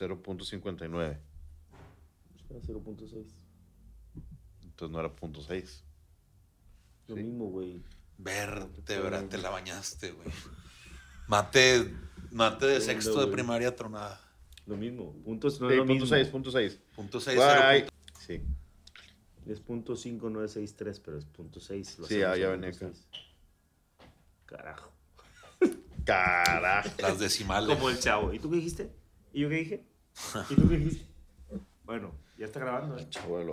0.59. Era 0.6. Entonces no era punto .6. Lo Sí. mismo, güey. Vértebra, te la bañaste, güey. Mate, mate de ¿Qué sexto de primaria tronada. Lo mismo. Puntos no Sí, es lo punto mismo. 6, punto 6. Punto seis, Guay. cero Sí. Es punto 5, no es 6.3, pero es punto 6. Sí, ya- ya venía acá. Carajo. Carajo. Las decimales. Como el chavo. ¿Y tú qué dijiste? ¿Y yo qué dije? ¿Y tú qué dijiste? Bueno, ya está grabando. ¿eh? Chabuelo.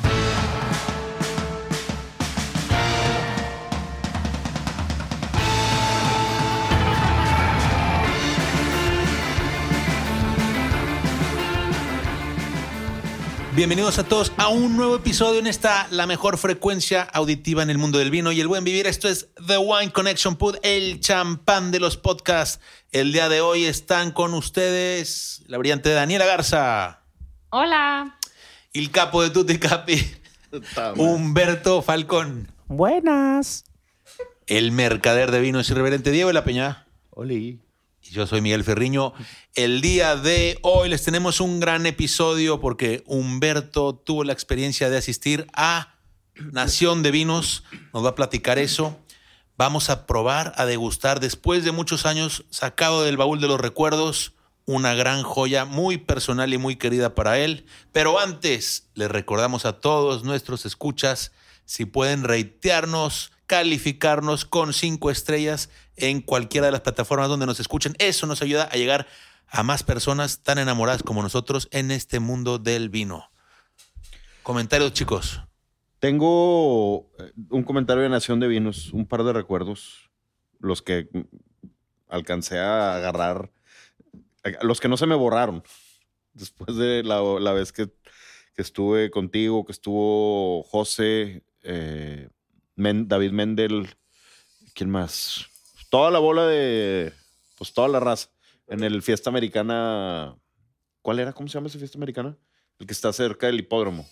Bienvenidos a todos a un nuevo episodio en esta, la mejor frecuencia auditiva en el mundo del vino y el buen vivir. Esto es The Wine Connection Put, el champán de los podcasts. El día de hoy están con ustedes la brillante Daniela Garza, Hola. el capo de Tutti Capi. Humberto Falcón, Buenas. el mercader de vinos irreverente Diego de la Peña. Oli. Yo soy Miguel Ferriño. El día de hoy les tenemos un gran episodio porque Humberto tuvo la experiencia de asistir a Nación de Vinos. Nos va a platicar eso. Vamos a probar, a degustar, después de muchos años, sacado del baúl de los recuerdos, una gran joya muy personal y muy querida para él. Pero antes, les recordamos a todos nuestros escuchas si pueden reitearnos, calificarnos con cinco estrellas en cualquiera de las plataformas donde nos escuchen. Eso nos ayuda a llegar a más personas tan enamoradas como nosotros en este mundo del vino. Comentarios, chicos. Tengo eh, un comentario de Nación de Vinos, un par de recuerdos, los que alcancé a agarrar, los que no se me borraron, después de la, la vez que, que estuve contigo, que estuvo José, eh, David Mendel, ¿quién más? Toda la bola de, pues toda la raza, en el Fiesta Americana, ¿cuál era? ¿Cómo se llama esa Fiesta Americana? El que está cerca del hipódromo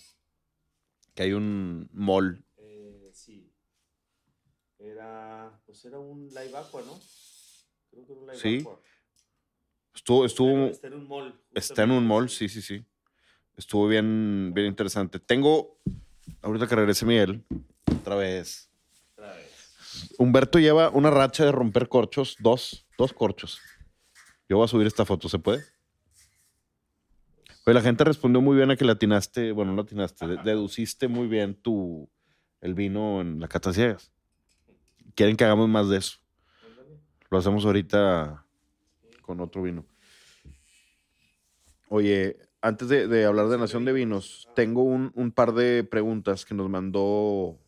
que hay un mall. Eh, sí. Era, pues era un live aqua, ¿no? Creo que era un live Sí. aqua. Estuvo, estuvo, Está en un mall. está en un mall, sí, sí, sí. Estuvo bien, bien interesante. Tengo, ahorita que regrese Miguel, otra vez. Humberto lleva una racha de romper corchos, dos, dos corchos. Yo voy a subir esta foto, ¿se puede? Oye, la gente respondió muy bien a que le atinaste, bueno, no atinaste, de- deduciste muy bien tu, el vino en la cata ciegas. Quieren que hagamos más de eso. Lo hacemos ahorita con otro vino. Oye, antes de, hablar de Nación de Vinos, tengo un par de preguntas que nos mandó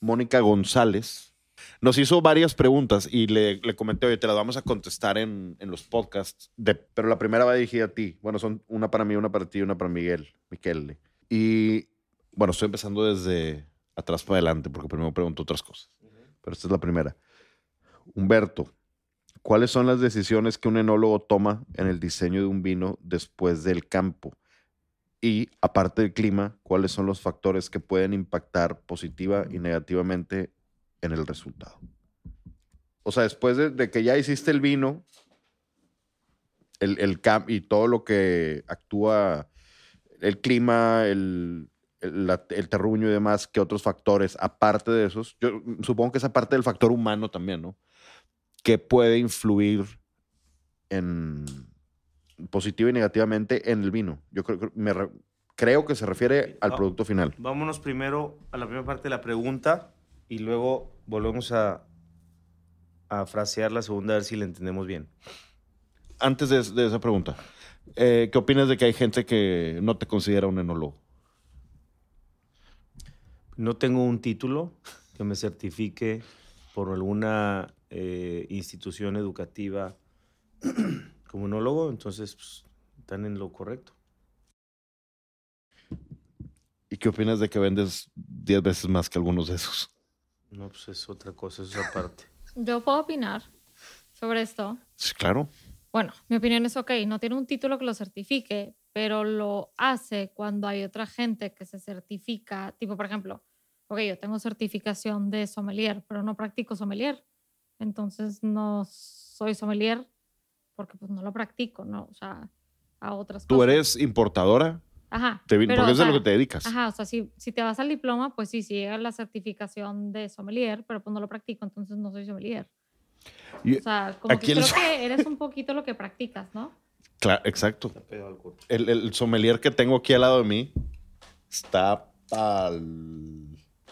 Mónica González. Nos hizo varias preguntas y le, le comenté, oye, te las vamos a contestar en, en los podcasts, de- pero la primera va dirigida a ti. Bueno, son una para mí, una para ti y una para Miguel, Miquel. Y bueno, estoy empezando desde atrás para adelante porque primero pregunto otras cosas, pero esta es la primera. Humberto, ¿cuáles son las decisiones que un enólogo toma en el diseño de un vino después del campo? Y aparte del clima, ¿cuáles son los factores que pueden impactar positiva y negativamente en el resultado? O sea, después de, de que ya hiciste el vino, el, el cam- y todo lo que actúa, el clima, el, el, la- el terruño y demás, ¿qué otros factores, aparte de esos? Yo supongo que esa parte del factor humano también, ¿no? Que puede influir en positivo y negativamente en el vino. Yo creo, creo- me re- creo que se refiere al producto final. Vámonos primero a la primera parte de la pregunta y luego volvemos a, a frasear la segunda a ver si la entendemos bien. Antes de, de esa pregunta, eh, ¿qué opinas de que hay gente que no te considera un enólogo? No tengo un título que me certifique por alguna eh, institución educativa como enólogo, entonces pues, están en lo correcto. ¿Y qué opinas de que vendes 10 veces más que algunos de esos? No, pues es otra cosa, es aparte. Yo puedo opinar sobre esto. Sí, claro. Bueno, mi opinión es ok, no tiene un título que lo certifique, pero lo hace cuando hay otra gente que se certifica, tipo, por ejemplo, ok, yo tengo certificación de sommelier, pero no practico sommelier. Entonces no soy sommelier porque pues no lo practico, ¿no? O sea, a otras ¿Tú cosas. eres importadora? Ajá. vino? pero, porque es o de lo sea, que te dedicas. Ajá, o sea, si, si te vas al diploma, pues sí, sí llega la certificación de sommelier, pero pues no lo practico, entonces no soy sommelier. Y- O sea, como que creo que eres un poquito lo que practicas, ¿no? Claro, exacto. Al. El, el sommelier que tengo aquí al lado de mí está pal...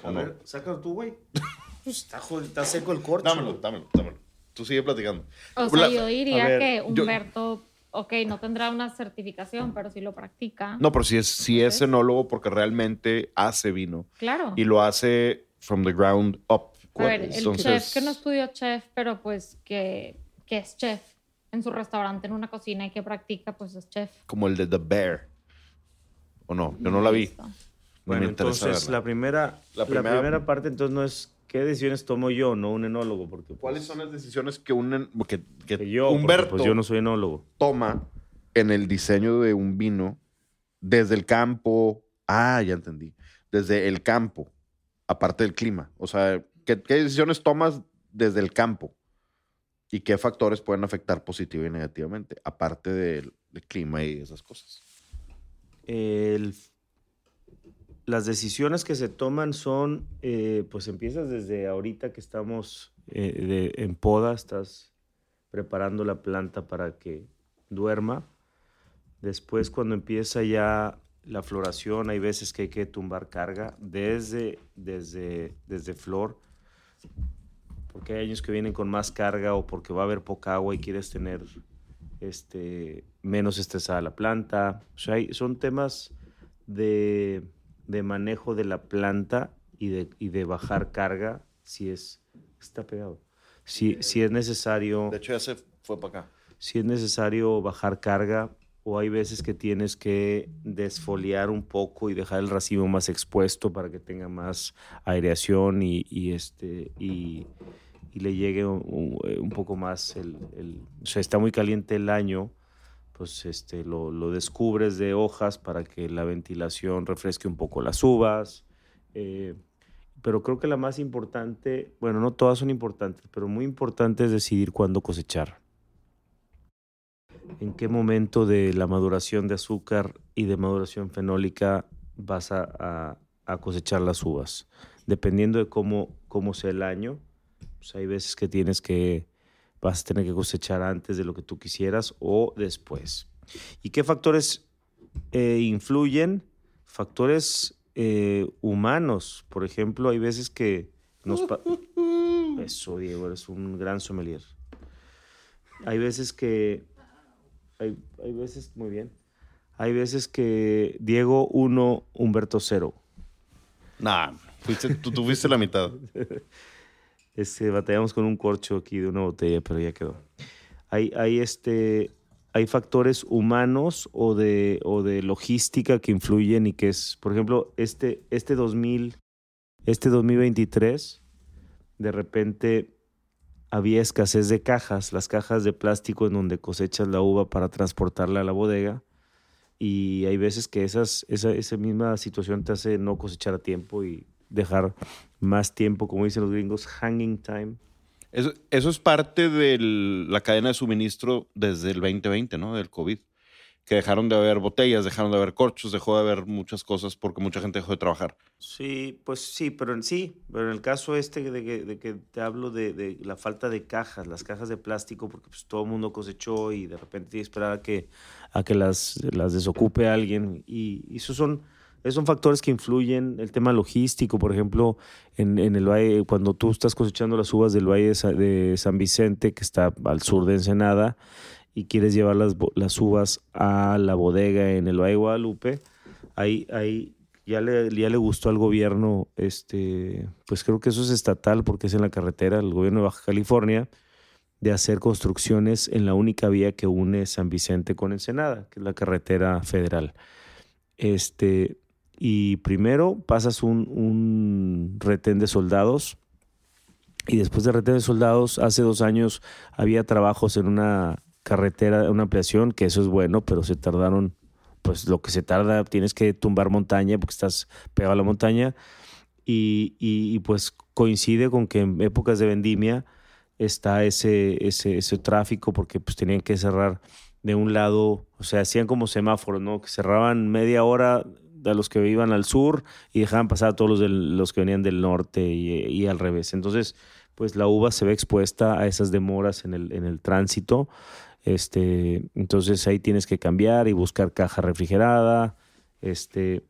A ver, sácalo tú, güey. Pues está, está seco el corcho. Dámelo, dámelo, dámelo. Tú sigue platicando. O sea, La- yo diría ver, que yo- Humberto, ok, no tendrá una certificación, pero sí lo practica. No, pero si es, si es enólogo porque realmente hace vino Claro. y lo hace from the ground up. A ver, el Entonces, chef que no estudió chef, pero pues que, que es chef en su restaurante, en una cocina y que practica, pues es chef. Como el de The Bear. ¿O no? Yo no la vi. Bueno, entonces la primera, La la, primera- primera... parte entonces no es qué decisiones tomo yo, no un enólogo, porque pues, ¿Cuáles son las decisiones que, un, que, que que yo, porque, pues yo no soy enólogo. toma en el diseño de un vino desde el campo? Ah, ya entendí. Desde el campo, aparte del clima. O sea, ¿qué, qué decisiones tomas desde el campo? ¿Y qué factores pueden afectar positiva y negativamente? Aparte del, del clima y esas cosas. El- las decisiones que se toman son, eh, pues empiezas desde ahorita que estamos eh, en poda, estás preparando la planta para que duerma. Después cuando empieza ya la floración, hay veces que hay que tumbar carga desde, desde, desde flor, porque hay años que vienen con más carga o porque va a haber poca agua y quieres tener este, menos estresada la planta. O sea, hay- son temas de, de manejo de la planta y de, y de bajar carga si es... Está pegado. Si, si es necesario De hecho, ya se fue para acá. si es necesario bajar carga o hay veces que tienes que desfoliar un poco y dejar el racimo más expuesto para que tenga más aireación y, y, este, y, y le llegue un, eh, un poco más el, el- O sea, está muy caliente el año, pues este, lo, lo descubres de hojas para que la ventilación refresque un poco las uvas. eh, pero creo que la más importante, bueno, no todas son importantes, pero muy importante es decidir cuándo cosechar en qué momento de la maduración de azúcar y de maduración fenólica vas a, a- a cosechar las uvas. Dependiendo de cómo, cómo sea el año, pues hay veces que tienes que, vas a tener que cosechar antes de lo que tú quisieras o después. ¿Y qué factores eh, influyen? Factores eh, humanos. Por ejemplo, hay veces que nos... pa- Eso, Diego, eres un gran sommelier. Hay veces que hay, hay veces, muy bien. Hay veces que Diego 1, Humberto 0. Nah, fuiste, tú tuviste la mitad. Este, batallamos con un corcho aquí de una botella, pero ya quedó. Hay, hay, este, hay factores humanos o de, o de logística que influyen y que es, por ejemplo, este, este 2000, este 2023, de repente había escasez de cajas, las cajas de plástico en donde cosechas la uva para transportarla a la bodega. Y hay veces que esas, esa, esa misma situación te hace no cosechar a tiempo y dejar más tiempo, como dicen los gringos, hanging time. Eso, eso es parte de la cadena de suministro desde el 2020, ¿no? Del COVID. Que dejaron de haber botellas, dejaron de haber corchos, dejó de haber muchas cosas porque mucha gente dejó de trabajar. Sí, pues sí, pero en sí, pero en el caso este de que, de que te hablo de, de la falta de cajas, las cajas de plástico, porque pues todo el mundo cosechó y de repente tienes que esperar a que, a que las, las desocupe alguien. Y, y esos son, esos son factores que influyen, el tema logístico, por ejemplo, en, en el valle, cuando tú estás cosechando las uvas del Valle de Sa- de San Vicente, que está al sur de Ensenada, y quieres llevar las, las uvas a la bodega en el Valle de Guadalupe, ahí, ahí ya le, ya le gustó al gobierno, este, pues creo que eso es estatal porque es en la carretera, el gobierno de Baja California, de hacer construcciones en la única vía que une San Vicente con Ensenada, que es la carretera federal. Este, y primero pasas un, un retén de soldados y después de retén de soldados, hace dos años había trabajos en una carretera, una ampliación, que eso es bueno, pero se tardaron, pues lo que se tarda, tienes que tumbar montaña porque estás pegado a la montaña y, y- y, pues coincide con que en épocas de vendimia está ese, ese, ese tráfico porque pues tenían que cerrar de un lado, o sea, hacían como semáforos, ¿no? Que cerraban media hora de los que iban al sur y dejaban pasar a todos los, los que venían del norte y, al revés. Entonces, pues la uva se ve expuesta a esas demoras en el, en el tránsito. Este, entonces ahí tienes que cambiar y buscar caja refrigerada. Este,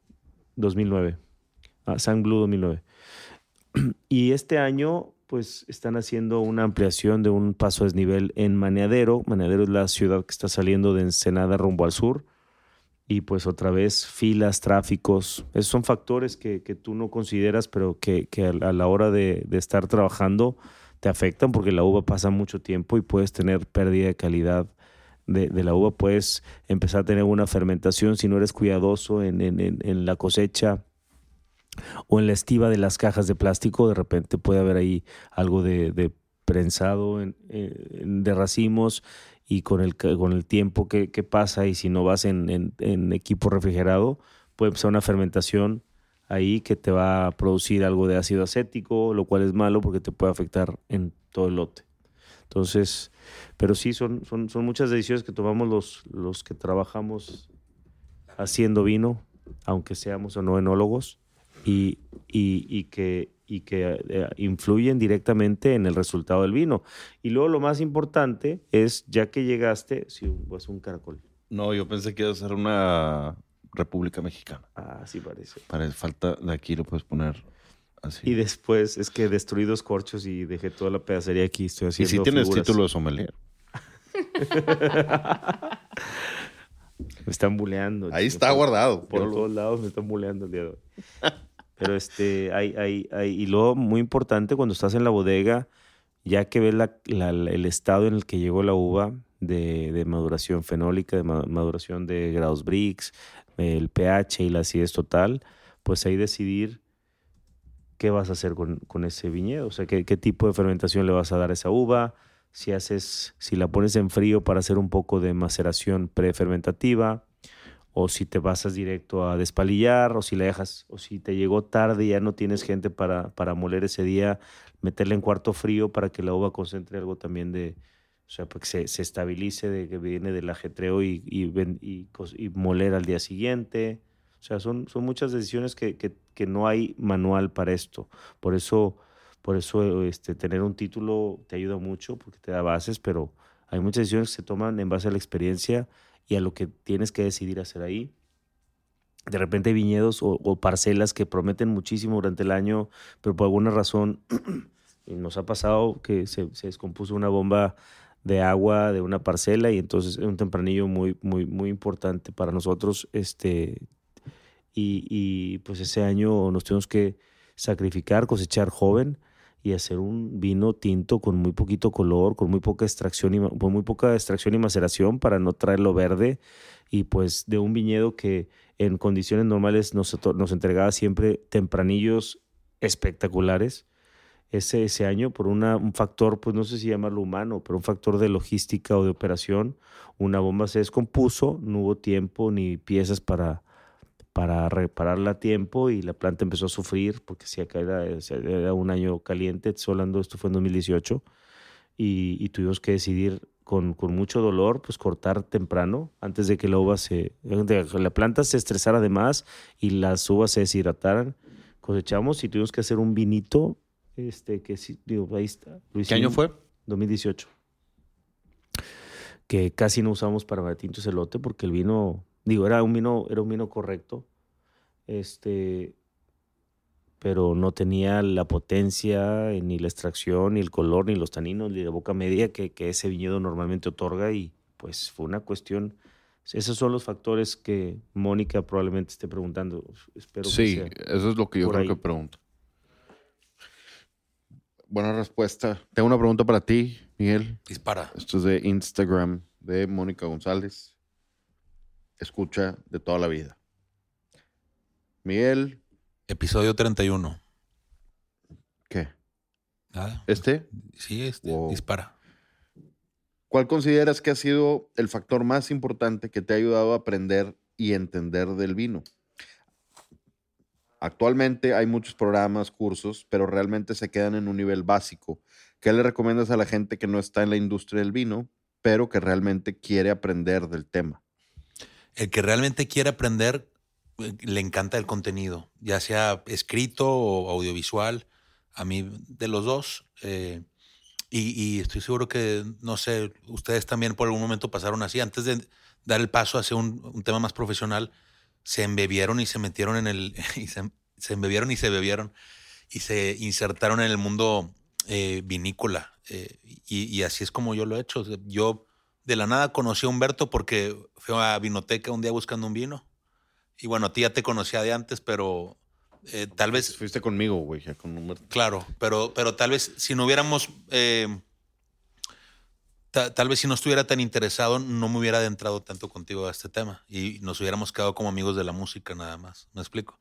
2009. Ah, San Blue 2009. Y este año, pues están haciendo una ampliación de un paso a desnivel en Maneadero. Maneadero es la ciudad que está saliendo de Ensenada rumbo al sur. Y pues otra vez filas, tráficos. Esos son factores que, que tú no consideras, pero que, que a la- hora de, de estar trabajando te afectan porque la uva pasa mucho tiempo y puedes tener pérdida de calidad de, de la uva. Puedes empezar a tener una fermentación si no eres cuidadoso en, en- en- en la cosecha o en la estiva de las cajas de plástico. De repente puede haber ahí algo de, de prensado en- en- de racimos y con el, con el tiempo que, pasa y si no vas en, en- en equipo refrigerado, puede empezar una fermentación ahí que te va a producir algo de ácido acético, lo cual es malo porque te puede afectar en todo el lote. Entonces, pero sí, son, son, son muchas decisiones que tomamos los, los que trabajamos haciendo vino, aunque seamos o no enólogos, y, y, y que, y que eh, influyen directamente en el resultado del vino. Y luego lo más importante es, ya que llegaste, si vas un caracol. No, yo pensé que iba a ser una República Mexicana. Ah, sí parece. Para falta de aquí lo puedes poner así. Y después es que destruí dos corchos y dejé toda la pedacería aquí. Estoy Y haciendo sí tienes figuras. título de sommelier. Me están buleando. Ahí está por- guardado. Por lo- todos lados me están buleando el día de hoy. Pero este, hay, hay, hay, y luego muy importante cuando estás en la bodega, ya que ves la- el estado en el que llegó la uva de, de maduración fenólica, de ma- maduración de grados Brix, el pH y la acidez total, pues ahí decidir qué vas a hacer con, con ese viñedo, o sea, qué, qué tipo de fermentación le vas a dar a esa uva, si haces, si la pones en frío para hacer un poco de maceración prefermentativa, o si te basas directo a despalillar, o si la dejas, o si te llegó tarde y ya no tienes gente para, para moler ese día, meterla en cuarto frío para que la uva concentre algo también de, o sea, para que se, se estabilice de que viene del ajetreo y, y, y moler al día siguiente. O sea, son, son muchas decisiones que, que- que no hay manual para esto. Por eso, por eso este, tener un título te ayuda mucho porque te da bases, pero hay muchas decisiones que se toman en base a la experiencia y a lo que tienes que decidir hacer ahí. De repente hay viñedos o, parcelas que prometen muchísimo durante el año, pero por alguna razón nos ha pasado que se, se descompuso una bomba de agua de una parcela y entonces es un tempranillo muy, muy, muy importante para nosotros. Este, y, y, pues ese año nos tuvimos que sacrificar, cosechar joven y hacer un vino tinto con muy poquito color, con muy poca extracción y, con muy poca extracción y maceración para no traerlo verde y pues de un viñedo que en condiciones normales nos, nos entregaba siempre tempranillos espectaculares. Ese, ese año, por una, un factor, pues no sé si llamarlo humano, pero un factor de logística o de operación, una bomba se descompuso, no hubo tiempo ni piezas para, para repararla a tiempo y la planta empezó a sufrir porque si acá era, era un año caliente, estoy hablando, esto fue en 2018, y, y tuvimos que decidir con, con mucho dolor, pues cortar temprano, antes de que la uva se, de la planta se estresara de más y las uvas se deshidrataran. Cosechamos y tuvimos que hacer un vinito, este, que sí, digo, ahí está. lo ¿Qué año fue? 2018. Que casi no usamos para tintos elote porque el vino, digo, era un vino, era un vino correcto. Este, pero no tenía la potencia, eh, ni la extracción, ni el color, ni los taninos, ni la boca media que, que ese viñedo normalmente otorga. Y pues fue una cuestión. Esos son los factores que Mónica probablemente esté preguntando. Espero Sí, que sea. eso es lo que yo creo ahí. que pregunto. Buena respuesta. Tengo una pregunta para ti, Miguel. Dispara. Esto es de Instagram de Mónica González. Escucha de toda la vida. Miguel, Episodio 31. ¿qué? Nada. ¿Este? Sí, este. Wow. Dispara. ¿Cuál consideras que ha sido el factor más importante que te ha ayudado a aprender y entender del vino? Actualmente hay muchos programas, cursos, pero realmente se quedan en un nivel básico. ¿Qué le recomiendas a la gente que no está en la industria del vino, pero que realmente quiere aprender del tema. El que realmente quiere aprender eh, le encanta el contenido, ya sea escrito o audiovisual. A mí, de los dos. eh, y, estoy seguro que, no sé, ustedes también por algún momento pasaron así. Antes de dar el paso hacia un, un tema más profesional, se embebieron y se metieron en el. Y se, embebieron y se bebieron y se insertaron en el mundo eh, vinícola. y así es como yo lo he hecho. Yo de la nada conocí a Humberto porque fui a Vinoteca un día buscando un vino. Y bueno, a ti ya te conocía de antes, pero eh, tal vez Fuiste conmigo, güey, ya con número. Claro, pero, pero tal vez si no hubiéramos, eh, ta- tal vez si no estuviera tan interesado, no me hubiera adentrado tanto contigo a este tema y nos hubiéramos quedado como amigos de la música nada más. ¿Me explico?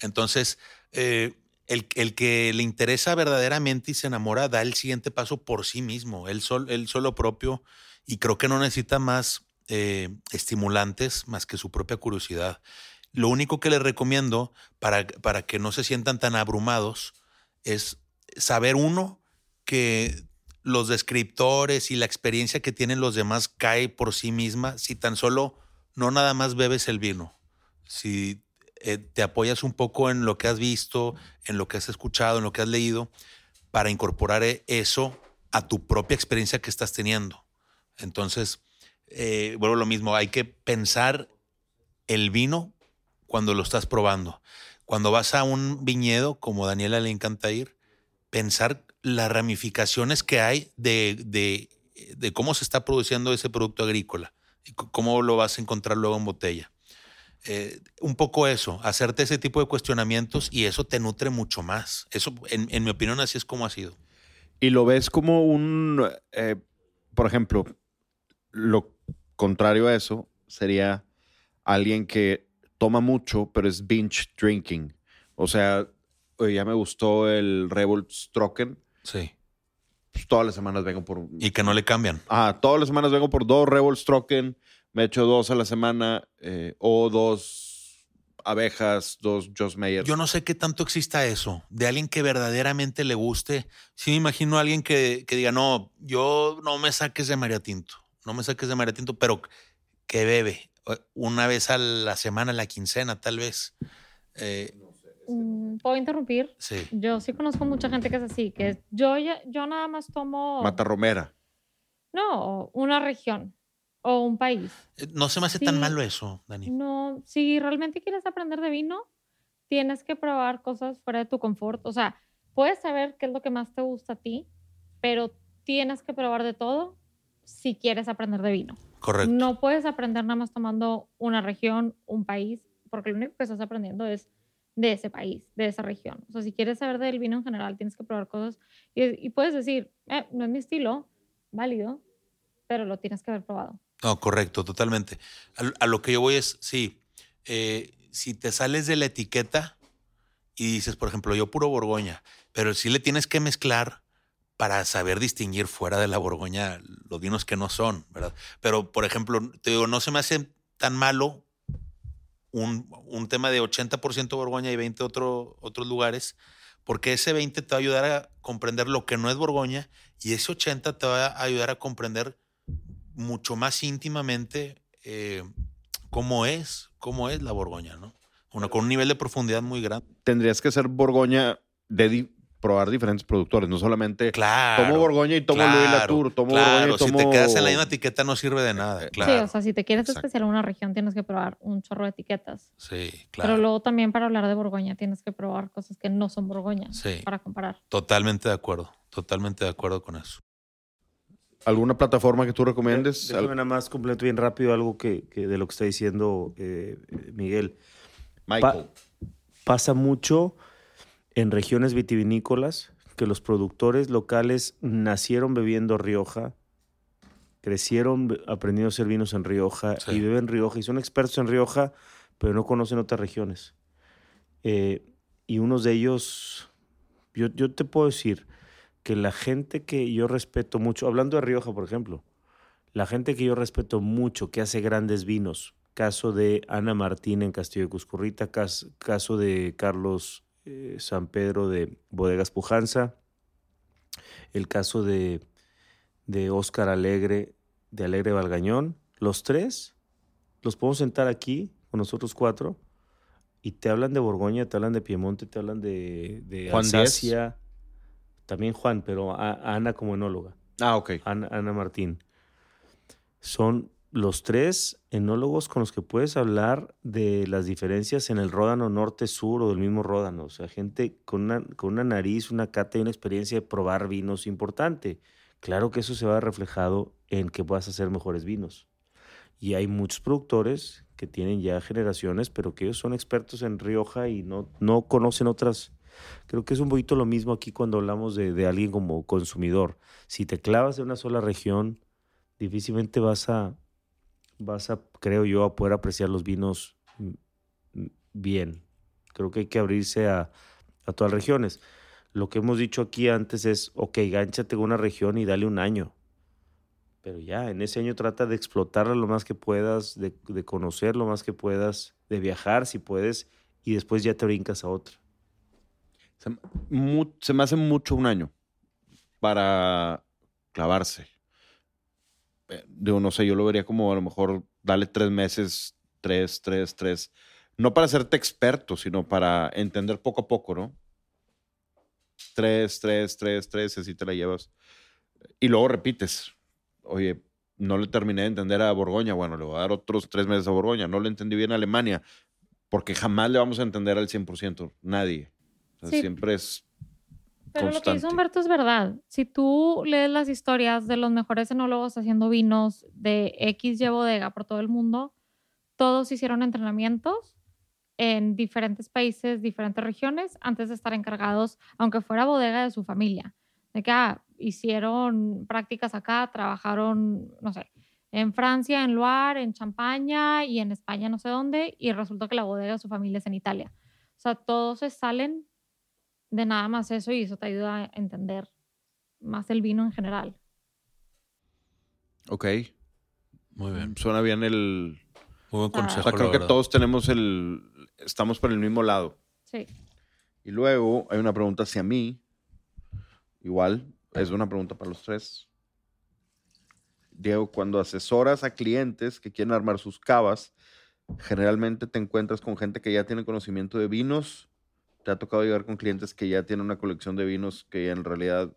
Entonces, eh, el, el que le interesa verdaderamente y se enamora da el siguiente paso por sí mismo, él, sol, él solo propio, y creo que no necesita más eh, estimulantes más que su propia curiosidad. Lo único que les recomiendo para, para que no se sientan tan abrumados es saber uno que los descriptores y la experiencia que tienen los demás cae por sí misma si tan solo no nada más bebes el vino, si eh, te apoyas un poco en lo que has visto, en lo que has escuchado, en lo que has leído, para incorporar eh, eso a tu propia experiencia que estás teniendo. Entonces, eh, vuelvo a lo mismo, hay que pensar el vino cuando lo estás probando. Cuando vas a un viñedo, como a Daniela le encanta ir, pensar las ramificaciones que hay de, de- cómo se está produciendo ese producto agrícola y cómo lo vas a encontrar luego en botella. Eh, un poco eso, hacerte ese tipo de cuestionamientos y eso te nutre mucho más. Eso, en, en mi opinión, así es como ha sido. Y lo ves como un, eh, por ejemplo, lo contrario a eso sería alguien que toma mucho, pero es binge drinking. O sea, ya me gustó el Revolt Stroken, Sí. pues todas las semanas vengo por... Y que no le cambian. Ah, todas las semanas vengo por dos Revolt Stroken, me echo dos a la semana, eh, o dos abejas, dos Joss Mayer. Yo no sé qué tanto exista eso, de alguien que verdaderamente le guste. Sí me imagino a alguien que, que diga, no, yo no me saques de María Tinto, no me saques de María Tinto, pero que bebe una vez a la semana, a la quincena, tal vez. Eh, Mm, ¿Puedo interrumpir? sí. Yo sí conozco mucha gente que es así, que es- yo, yo nada más tomo, Mata Romera. no, una región o un país. Eh, No se me hace tan malo eso, Dani. No, si realmente quieres aprender de vino, tienes que probar cosas fuera de tu confort. O sea, puedes saber qué es lo que más te gusta a ti, pero tienes que probar de todo si quieres aprender de vino. Correcto. No puedes aprender nada más tomando una región, un país, porque lo único que estás aprendiendo es de ese país, de esa región. O sea, si quieres saber del vino en general, tienes que probar cosas y, y puedes decir, "Eh, no es mi estilo, válido, pero lo tienes que haber probado. No, correcto, totalmente. A, a lo que yo voy es, sí, eh, si te sales de la etiqueta y dices, por ejemplo, yo puro Borgoña, pero sí le tienes que mezclar para saber distinguir fuera de la Borgoña los vinos que no son, ¿verdad? Pero, por ejemplo, te digo, no se me hace tan malo un, un tema de 80% Borgoña y 20 otro, otros lugares, porque ese 20 te va a ayudar a comprender lo que no es Borgoña y ese 80 te va a ayudar a comprender mucho más íntimamente eh, cómo es, cómo es la Borgoña, ¿no? Una, con un nivel de profundidad muy grande. Tendrías que ser Borgoña de probar diferentes productores, no solamente Claro. tomo Borgoña y tomo Louis claro, Latour, tomo claro, Borgoña y tomo... si te quedas en la misma etiqueta no sirve de nada, Eh, claro. Sí, o sea, si te quieres Exacto. especializar en una región, tienes que probar un chorro de etiquetas. Sí, Pero claro. luego también para hablar de Borgoña tienes que probar cosas que no son Borgoña Sí. para comparar. Totalmente de acuerdo, totalmente de acuerdo con eso. ¿Alguna plataforma que tú recomiendes? Déjame nada más completo bien rápido algo que, que de lo que está diciendo eh, eh, Miguel. Michael. Pasa mucho en regiones vitivinícolas que los productores locales nacieron bebiendo Rioja, crecieron aprendiendo a hacer vinos en Rioja Sí. y beben Rioja y son expertos en Rioja, pero no conocen otras regiones. Eh, y unos de ellos, yo, yo te puedo decir que la gente que yo respeto mucho, hablando de Rioja, por ejemplo, la gente que yo respeto mucho, que hace grandes vinos, caso de Ana Martín en Castillo de Cuscurrita, cas- caso de Carlos eh, San Pedro de Bodegas Pujanza, el caso de, de Óscar Alegre de Alegre Valgañón. Los tres los podemos sentar aquí con nosotros cuatro y te hablan de Borgoña, te hablan de Piemonte, te hablan de, de Juan. También Juan, pero a- a Ana como enóloga. Ah, ok. Ana, Ana Martín. Son los tres enólogos con los que puedes hablar de las diferencias en el ródano norte-sur o del mismo ródano. O sea, gente con una, con una nariz, una cata y una experiencia de probar vinos importante. Claro que eso se va reflejado en que puedas hacer mejores vinos. Y hay muchos productores que tienen ya generaciones, pero que ellos son expertos en Rioja y no, no conocen otras. Creo que es un poquito lo mismo aquí cuando hablamos de, de alguien como consumidor. Si te clavas de una sola región, difícilmente vas a, vas a, creo yo, a poder apreciar los vinos mm, mm, bien. Creo que hay que abrirse a, a todas las regiones. Lo que hemos dicho aquí antes es, ok, gánchate con una región y dale un año. Pero ya, en ese año trata de explotarla lo más que puedas, de, de conocer lo más que puedas, de viajar si puedes, y después ya te brincas a otra. Se, mu- se me hace mucho un año para clavarse. Eh, Digo, no sé, yo lo vería como a lo mejor darle tres meses, tres, tres, tres. No para hacerte experto, sino para entender poco a poco, ¿no? Tres, tres, tres, tres, así te la llevas. Y luego repites. Oye, no le terminé de entender a Borgoña. Bueno, le voy a dar otros tres meses a Borgoña. No le entendí bien a Alemania. Porque jamás le vamos a entender al 100%. Nadie. O sea, Sí. Siempre es Pero lo que dice Humberto es verdad. Si tú lees las historias de los mejores enólogos haciendo vinos de X y bodega por todo el mundo, todos hicieron entrenamientos en diferentes países, diferentes regiones, antes de estar encargados, aunque fuera bodega de su familia. De que ah, hicieron prácticas acá, trabajaron, no sé, en Francia, en Loire, en Champaña y en España, no sé dónde, y resulta que la bodega de su familia es en Italia. O sea, todos se salen de nada más eso y eso te ayuda a entender más el vino en general. Ok. Muy bien. Suena bien el. Muy buen consejo. O sea, creo que verdad. todos tenemos el. Estamos por el mismo lado. Sí. Y luego hay una pregunta hacia mí. Igual, es una pregunta para los tres. Diego, cuando asesoras a clientes que quieren armar sus cavas, generalmente te encuentras con gente que ya tiene conocimiento de vinos. Te ha tocado llegar con clientes que ya tienen una colección de vinos que en realidad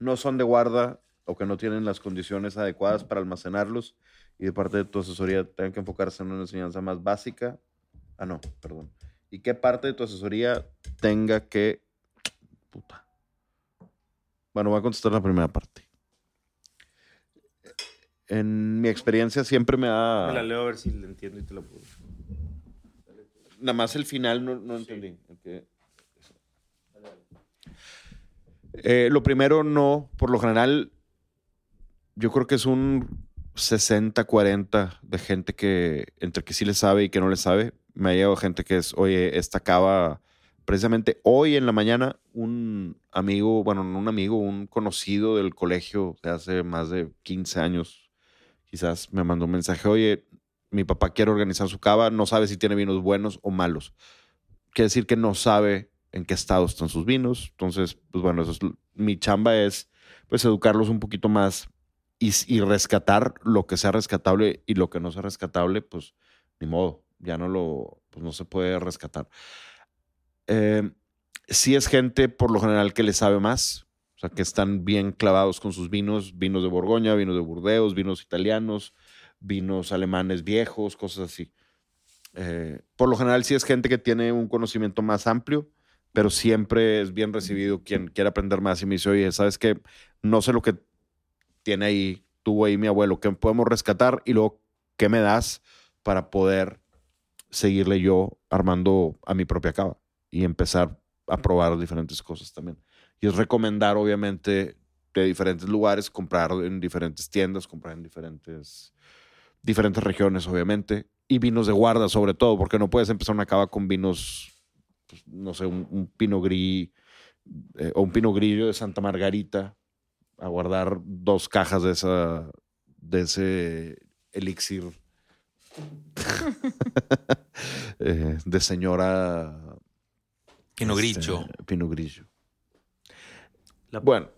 no son de guarda o que no tienen las condiciones adecuadas para almacenarlos y de parte de tu asesoría tengan que enfocarse en una enseñanza más básica. Ah, no, perdón. ¿Y qué parte de tu asesoría tenga que... Puta. Bueno, voy a contestar la primera parte. En mi experiencia siempre me ha... Me la leo a ver si la entiendo y te la puedo. Nada más el final no, no entendí. Eh, lo primero, no. Por lo general, yo creo que es un 60-40 de gente que entre que sí le sabe y que no le sabe. Me ha llegado gente que es, oye, esta cava, precisamente hoy en la mañana, un amigo, bueno, no un amigo, un conocido del colegio de hace más de 15 años, quizás me mandó un mensaje, oye, mi papá quiere organizar su cava, no sabe si tiene vinos buenos o malos. Quiere decir que no sabe en qué estado están sus vinos. Entonces, pues bueno, eso mi chamba es pues educarlos un poquito más y, y rescatar lo que sea rescatable y lo que no sea rescatable, pues ni modo, ya no lo, pues no se puede rescatar. Eh, sí es gente por lo general que le sabe más, o sea, que están bien clavados con sus vinos, vinos de Borgoña, vinos de Burdeos, vinos italianos, vinos alemanes viejos, cosas así. Eh, por lo general sí es gente que tiene un conocimiento más amplio, pero siempre es bien recibido quien quiere aprender más y me dice, oye, ¿sabes qué? No sé lo que tiene ahí, tuvo ahí mi abuelo, ¿qué podemos rescatar? Y luego, ¿qué me das para poder seguirle yo armando a mi propia cava y empezar a probar diferentes cosas también? Y es recomendar, obviamente, de diferentes lugares, comprar en diferentes tiendas, comprar en diferentes diferentes regiones, obviamente, y vinos de guarda, sobre todo, porque no puedes empezar una cava con vinos, pues, no sé, un, un pino gris eh, o un pino grillo de Santa Margarita, a guardar dos cajas de esa, de ese elixir eh, de señora Pino este, Grigio. Pino Grillo. La- Bueno,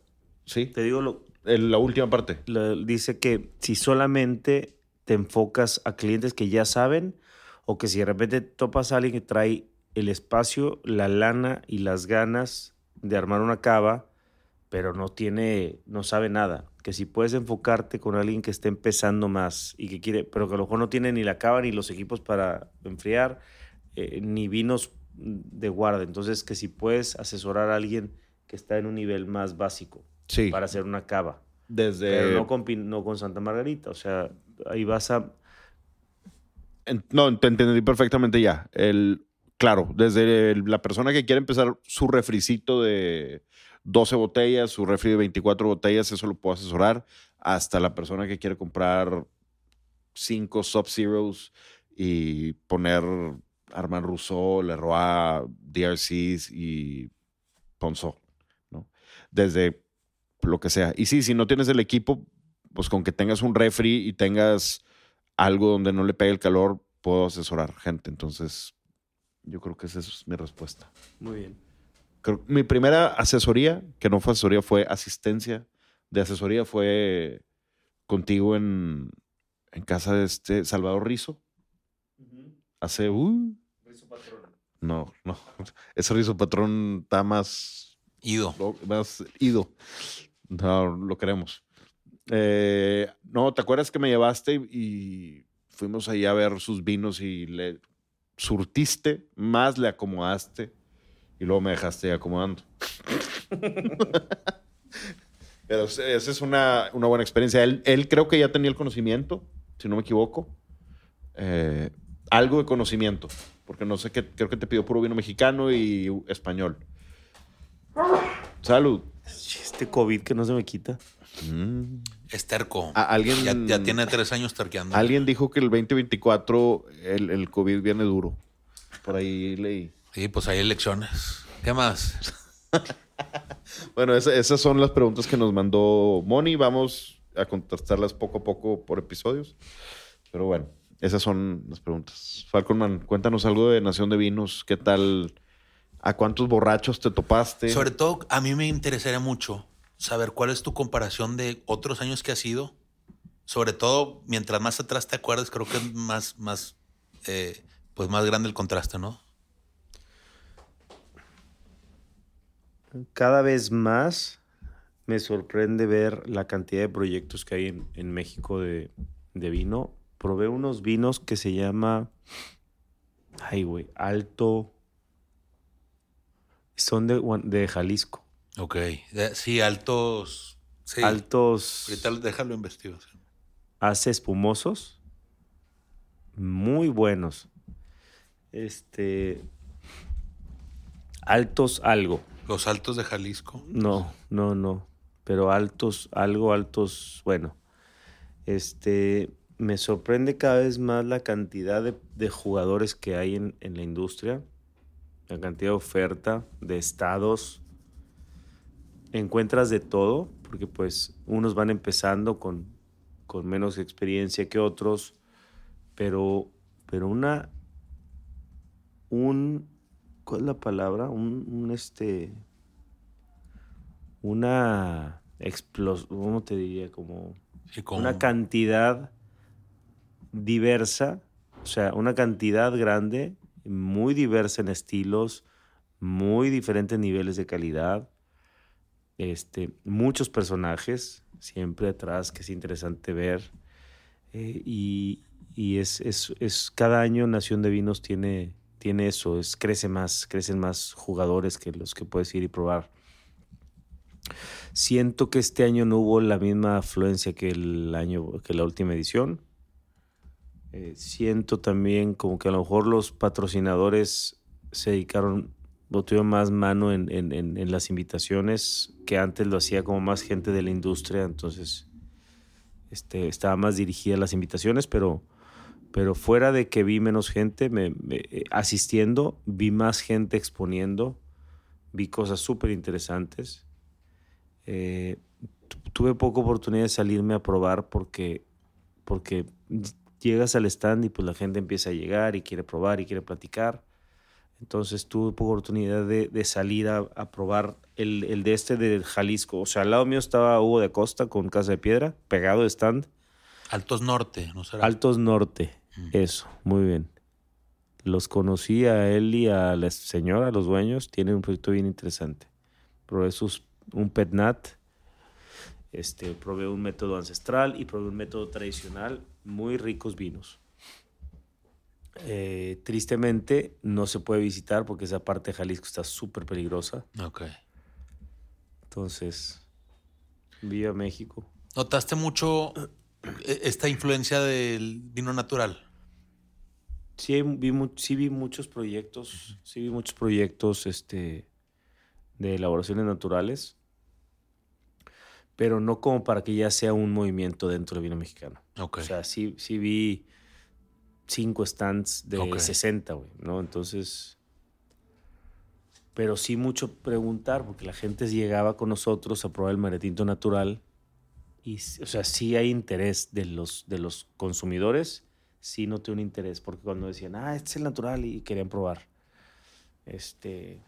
sí. Te digo lo, El- la última parte. La- dice que si solamente te enfocas a clientes que ya saben o que si de repente topas a alguien que trae el espacio, la lana y las ganas de armar una cava, pero no tiene, no sabe nada. Que si puedes enfocarte con alguien que esté empezando más y que quiere, pero que a lo mejor no tiene ni la cava ni los equipos para enfriar, eh, ni vinos de guarda. Entonces, que si puedes asesorar a alguien que está en un nivel más básico Sí. para hacer una cava. Desde. Pero no con, no con Santa Margarita. O sea, ahí vas a. No, te entendí perfectamente ya. El, claro, desde la persona que quiere empezar su refricito de 12 botellas, su refri de 24 botellas, eso lo puedo asesorar, hasta la persona que quiere comprar 5 Sub-Zeros y poner Armand Rousseau, Leroy, DRCs y Ponzo, ¿no? Desde lo que sea. Y sí, si no tienes el equipo, pues con que tengas un refri y tengas algo donde no le pegue el calor, puedo asesorar gente. Entonces, yo creo que esa es mi respuesta. Muy bien. Creo- mi primera asesoría, que no fue asesoría, fue asistencia de asesoría, fue contigo en, en casa de este Salvador Rizo. Hace, uh, no, no, ese Rizo Patrón está más Ido. lo- más ido. No, lo queremos. Eh, no, ¿te acuerdas que me llevaste y fuimos ahí a ver sus vinos y le surtiste, más le acomodaste y luego me dejaste acomodando? Pero esa es una, una buena experiencia. Él, él creo que ya tenía el conocimiento, si no me equivoco. Eh, algo de conocimiento, porque no sé qué, creo que te pidió puro vino mexicano y español. Salud. Este COVID que no se me quita. Mm. Es terco. Alguien, Ya, ya tiene tres años terqueando. alguien dijo que el 2024 el, el COVID viene duro. Por ahí leí. Sí, pues hay elecciones. ¿Qué más? Bueno, esa- esas son las preguntas que nos mandó Moni. Vamos a contestarlas poco a poco por episodios. Pero bueno, esas son las preguntas. Falconman, cuéntanos algo de Nación de Vinos. ¿Qué tal? ¿A cuántos borrachos te topaste? Sobre todo, a mí me interesaría mucho saber cuál es tu comparación de otros años que has ido. Sobre todo, mientras más atrás te acuerdas, creo que es más, más, eh, pues más grande el contraste, ¿no? Cada vez más me sorprende ver la cantidad de proyectos que hay en, en México de, de vino. Probé unos vinos que se llama. Ay, güey. Alto. Son de, de Jalisco. Ok. De- sí, altos. Sí. Altos. Ahorita déjalo investigar. hace espumosos muy buenos. Este altos algo. Los altos de Jalisco. No, no, no, pero altos algo altos, bueno. Este me sorprende cada vez más la cantidad de, de jugadores que hay en, en la industria, la cantidad de oferta de estados. Encuentras de todo, porque pues unos van empezando con, con menos experiencia que otros, pero, pero una, un, ¿cuál es la palabra? Un, un este, una explosión, ¿cómo te diría? Como Sí, una cantidad diversa, o sea, una cantidad grande, muy diversa en estilos, muy diferentes niveles de calidad, este, muchos personajes siempre atrás que es interesante ver. eh, y es- cada año Nación de Vinos tiene, tiene eso, es, crece más, crecen más jugadores que los que puedes ir y probar. Siento que este año no hubo la misma afluencia que el año que la última edición. Eh, siento también como que a lo mejor los patrocinadores se dedicaron o tuvieron más mano en, en- en- en las invitaciones que antes lo hacía como más gente de la industria, entonces este, estaba más dirigida a las invitaciones, pero, pero fuera de que vi menos gente me- me- eh, asistiendo, vi más gente exponiendo, vi cosas súper interesantes. Eh, tu- tuve poca oportunidad de salirme a probar porque, porque llegas al stand y pues la gente empieza a llegar y quiere probar y quiere platicar. Entonces tuve oportunidad de, de salir a, a probar el, el de este de Jalisco. O sea, al lado mío estaba Hugo de Costa con Casa de Piedra, pegado de stand. Altos Norte, ¿no será? Altos Norte, Mm. eso, muy bien. Los conocí a él y a la señora, los dueños, tienen un proyecto bien interesante. Probé sus, un PetNat, este, probé un método ancestral y probé un método tradicional, muy ricos vinos. Eh, tristemente no se puede visitar porque esa parte de Jalisco está súper peligrosa. Ok. Entonces, viva México. ¿Notaste mucho eh, esta influencia del vino natural? Sí, vi, sí vi muchos proyectos, sí vi muchos proyectos este, de elaboraciones naturales, pero no como para que ya sea un movimiento dentro del vino mexicano. Ok. O sea, sí, sí vi cinco stands de Ok. 60, güey, ¿no? Entonces, pero sí mucho preguntar, porque la gente llegaba con nosotros a probar el maretinto natural y, o sea, sí hay interés de los, de los consumidores, sí noté un interés, porque cuando decían, ah, este es el natural y querían probar. Este,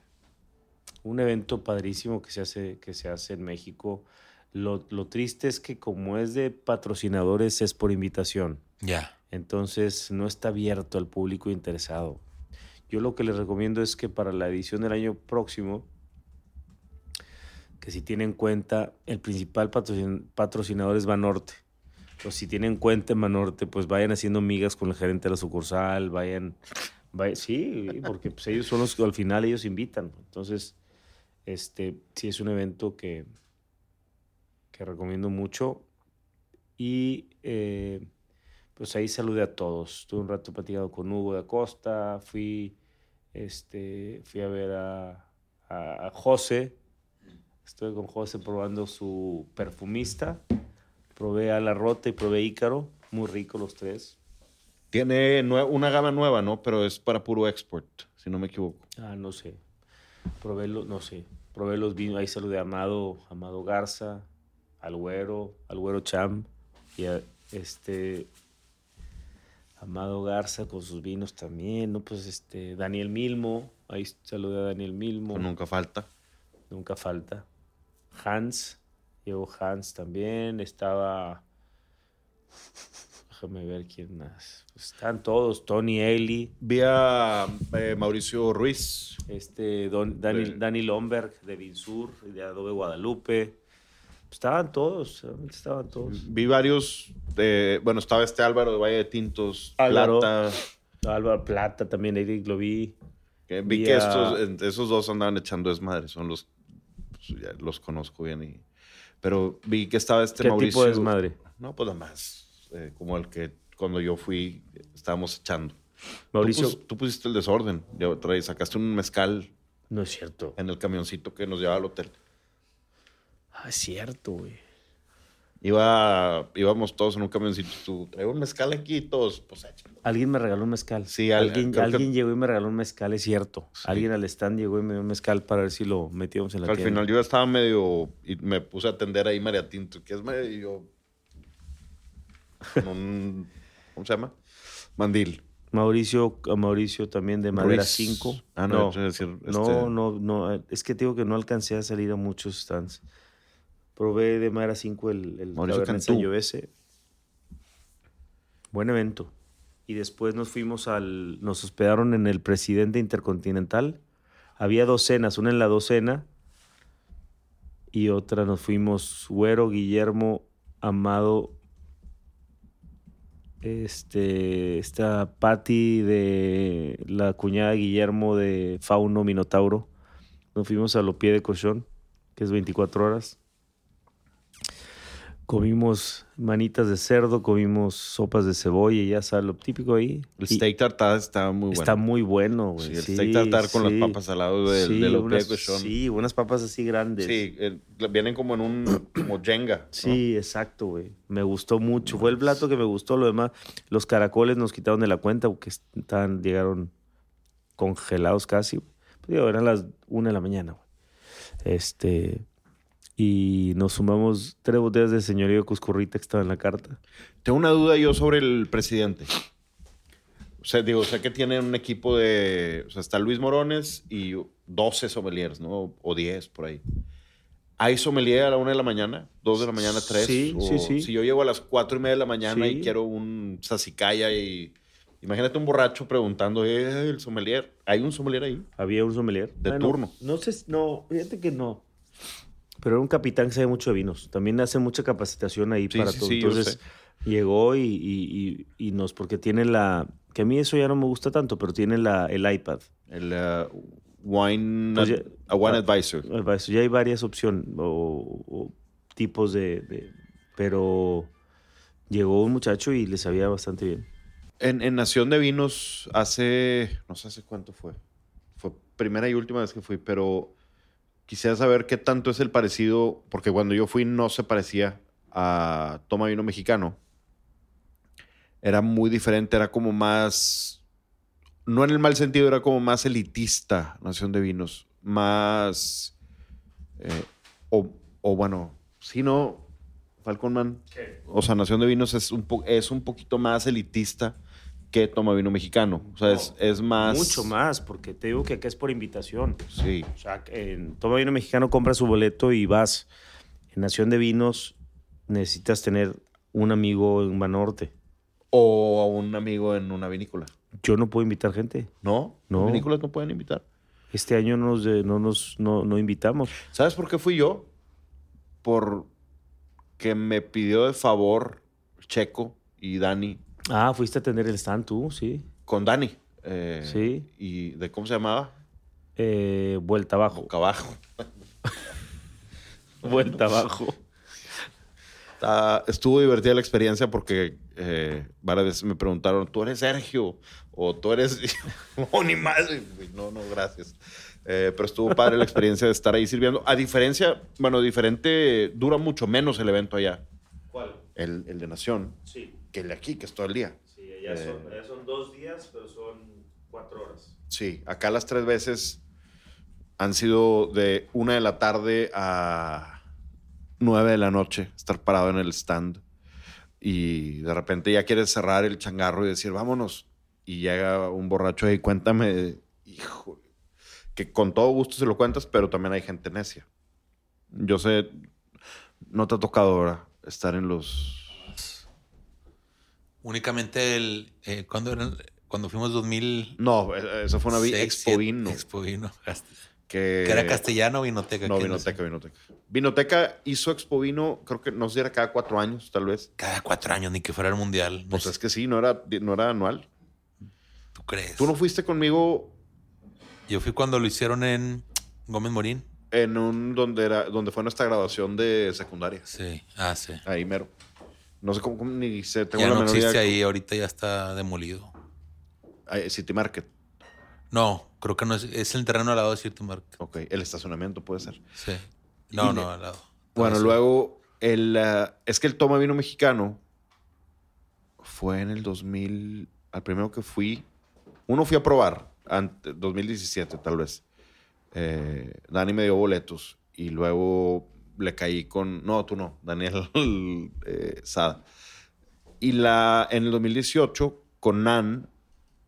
un evento padrísimo que se hace, que se hace en México. Lo, lo triste es que como es de patrocinadores es por invitación. ya. Entonces no está abierto al público interesado. Yo lo que les recomiendo es que para la edición del año próximo, que si tienen en cuenta, el principal patrocin- patrocinador es Banorte. O si tienen en cuenta Banorte, pues vayan haciendo migas con el gerente de la sucursal, vayan, vay- sí, porque pues ellos son los que al final ellos invitan. Entonces, este, sí es un evento que, que recomiendo mucho. Y eh, pues ahí saludé a todos. Estuve un rato platicando con Hugo de Acosta, fui, este, fui a ver a, a, a José, estuve con José probando su perfumista, probé a La Rota y probé Ícaro, muy rico los tres. Tiene una gama nueva, ¿no? Pero es para puro export, si no me equivoco. Ah, no sé, probé los, no sé, probé los vinos, ahí saludé a Amado, Amado Garza, al Güero, al Güero Cham, y a este... Amado Garza con sus vinos también, ¿no? Pues este, Daniel Milmo, ahí saludé a Daniel Milmo. Nunca falta. Nunca falta. Hans, llegó Hans también. Estaba. Déjame ver quién más. Pues están todos. Tony Ailey, Vi a eh, Mauricio Ruiz. este, Don, Dani, De- Dani Lomberg de Vinsur, de Adobe Guadalupe. Estaban todos, realmente estaban todos. Vi varios. eh, bueno, estaba este Álvaro de Valle de Tintos. Álvaro. Plata. Álvaro Plata también, Eric lo vi. que vi Vi que a- estos, esos dos andaban echando desmadre. Son los. pues, los conozco bien. Y, pero vi que estaba este ¿Qué Mauricio. tipo de desmadre? No, pues nada más. eh, como el que cuando yo fui estábamos echando. Mauricio. Tú, pus- tú pusiste el desorden. Ya trae- sacaste un mezcal No es cierto. en el camioncito que nos llevaba al hotel. Ah, es cierto, güey. Iba, íbamos todos en un camioncito. Tú trae un mezcal aquí y todos, pues échalo. Alguien me regaló un mezcal. Sí, al- alguien, que- alguien llegó y me regaló un mezcal, es cierto. Sí. Alguien al stand llegó y me dio un mezcal para ver si lo metíamos en la Al tienda. final yo estaba medio. Y me puse a atender ahí María Tinto, que es medio. con un. ¿Cómo se llama? Mandil. Mauricio, Mauricio también de Madera Ruiz. 5. Ah, no, decir, no, este- no, no. Es que te digo que no alcancé a salir a muchos stands. Probé de Madera 5 el, el Mauricio Cabernet Cantú. Sangiovese. Buen evento. Y después nos fuimos al... Nos hospedaron en el Presidente Intercontinental. Había dos cenas, una en la docena y otra nos fuimos Güero, Guillermo, Amado, este, esta Patty de la cuñada de Guillermo de Fauno Minotauro. Nos fuimos a lo pie de Cochón, que es 24 horas. Comimos manitas de cerdo, comimos sopas de cebolla y ya sabes, lo típico ahí. El Y steak tartar estaba muy bueno. Está muy bueno, güey. Sí, el Sí, steak tartar con sí. las papas al lado del, Sí, de los unas, sí, unas papas así grandes. Sí, el- vienen como en un como Jenga. ¿no? Sí, exacto, güey. Me gustó mucho. Fue el plato que me gustó. Lo demás, los caracoles nos quitaron de la cuenta porque estaban, llegaron congelados casi. Pues, digo, eran las una de la mañana, güey. Este. Y nos sumamos tres botellas de señorío Cuscurrita que estaba en la carta. Tengo una duda yo sobre el presidente. O sea, digo, sé que tienen un equipo de. O sea, está Luis Morones y 12 sommeliers, ¿no? O 10 por ahí. ¿Hay sommelier a la una de la mañana? ¿Dos de la mañana? ¿Tres? Sí, O sí, sí. Si yo llego a las cuatro y media de la mañana y Sí. quiero un sasicaya y. Imagínate un borracho preguntando, ¿eh, el sommelier? ¿Hay un sommelier ahí? Había un sommelier. De turno. No sé, no, fíjate que no. Pero era un capitán que sabe mucho de vinos. También hace mucha capacitación ahí Sí, para sí, todo. sí, Entonces llegó y, y- y- y nos, porque tiene la, que a mí eso ya no me gusta tanto, pero tiene la, el iPad. El uh, Wine, ya- a wine ah, Advisor. Ya hay varias opciones o, o tipos de, de- Pero llegó un muchacho y le sabía bastante bien. En, en Nación de Vinos hace, no sé hace cuánto fue. Fue primera y última vez que fui, pero quisiera saber qué tanto es el parecido, porque cuando yo fui no se parecía a Toma Vino Mexicano. Era muy diferente, era como más, no en el mal sentido, era como más elitista Nación de Vinos, más, eh, o, o bueno, si no, Falconman. O sea, Nación de Vinos es un, po- es un poquito más elitista que Toma Vino Mexicano. O sea, es, es más. Mucho más, porque te digo que acá es por invitación. Sí. O sea, en Toma Vino Mexicano compras su boleto y vas. En Nación de Vinos necesitas tener un amigo en Banorte. O a un amigo en una vinícola. Yo no puedo invitar gente. ¿No? No. ¿Las vinícolas no pueden invitar. Este año no nos, no nos no, no invitamos. ¿Sabes por qué fui yo? Por que me pidió de favor Checo y Dani. Ah, fuiste a tener el stand tú, sí. Con Dani. eh, Sí. ¿Y de cómo se llamaba? Eh, vuelta abajo. Boca abajo. Vuelta abajo. Está- estuvo divertida la experiencia porque eh, varias veces me preguntaron, ¿tú eres Sergio? O tú eres... no, ni madre. güey. No, no, gracias. Eh, pero estuvo padre la experiencia de estar ahí sirviendo. A diferencia, bueno, diferente, dura mucho menos el evento allá, ¿Cuál? el, el de Nación, Sí. Que el de aquí, que es todo el día. Sí, allá son- son dos días, pero son cuatro horas. Sí, acá las tres veces han sido de una de la tarde a nueve de la noche, estar parado en el stand. Y de repente ya quieres cerrar el changarro y decir, vámonos. Y llega un borracho ahí, cuéntame, hijo, que con todo gusto se lo cuentas, pero también hay gente necia. Yo sé, no te ha tocado ahora estar en los... Únicamente el. eh, ¿cuándo, eran? cuando fuimos 2000. No, e- eso fue una seis, Expo siete- Vino. Expo Vino. Que, Que era castellano o vinoteca. No, ¿Quién Vinoteca, sabe? Vinoteca. Vinoteca hizo Expo Vino, creo que no sé si era cada cuatro años, tal vez. Cada cuatro años, ni que fuera el mundial. No Pues sé, es que sí, no era, no era anual. ¿Tú crees? Tú no fuiste conmigo Yo fui cuando lo hicieron en Gómez Morín. en un donde era, donde fue nuestra graduación de secundaria. Sí. Ah, sí. Ahí mero. No sé cómo, cómo ni sé, tengo ya la no existe idea. ahí. Ahorita ya está demolido. City Market. No, creo que no es. Es el terreno al lado de Cierto Market. Ok, el estacionamiento puede ser. Sí. No, Y- no, al lado. Bueno, luego, el, ah, es que el Toma Vino Mexicano fue en el 2000, al primero que fui, uno fui a probar, ante, 2017 tal vez. Eh, Dani me dio boletos y luego le caí con, no, tú no, Daniel eh, Sada. Y la, en el 2018, con Nan,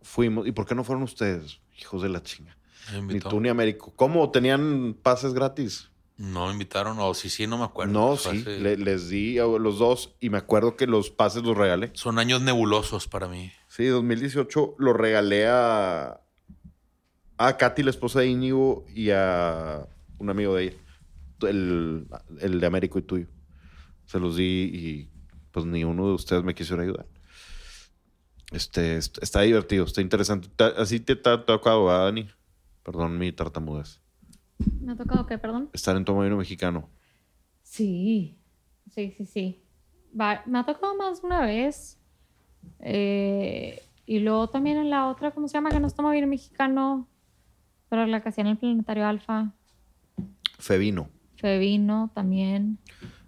fuimos, ¿y por qué no fueron ustedes? Hijos de la chinga. Ni tú ni Américo. ¿Cómo? ¿Tenían pases gratis? No me invitaron. O sí, sí, no me acuerdo. No, sí, le- les di a los dos y me acuerdo que los pases los regalé. Son años nebulosos para mí. Sí, 2018 lo regalé a, a Katy, la esposa de Íñigo, y a un amigo de ella, el, el de Américo y tuyo. Se los di y pues ni uno de ustedes me quiso ayudar. Este, est- está divertido, está interesante. Así te ha tocado, ¿verdad, Dani? Perdón mi tartamudez. ¿Me ha tocado qué, perdón? Estar en Toma Vino Mexicano. Sí, sí, sí, sí. Va- me ha tocado más una vez. Eh, y luego también en la otra, ¿cómo se llama? Que no es toma vino mexicano, pero la que hacía en el Planetario Alfa. Fevino. Fevino también.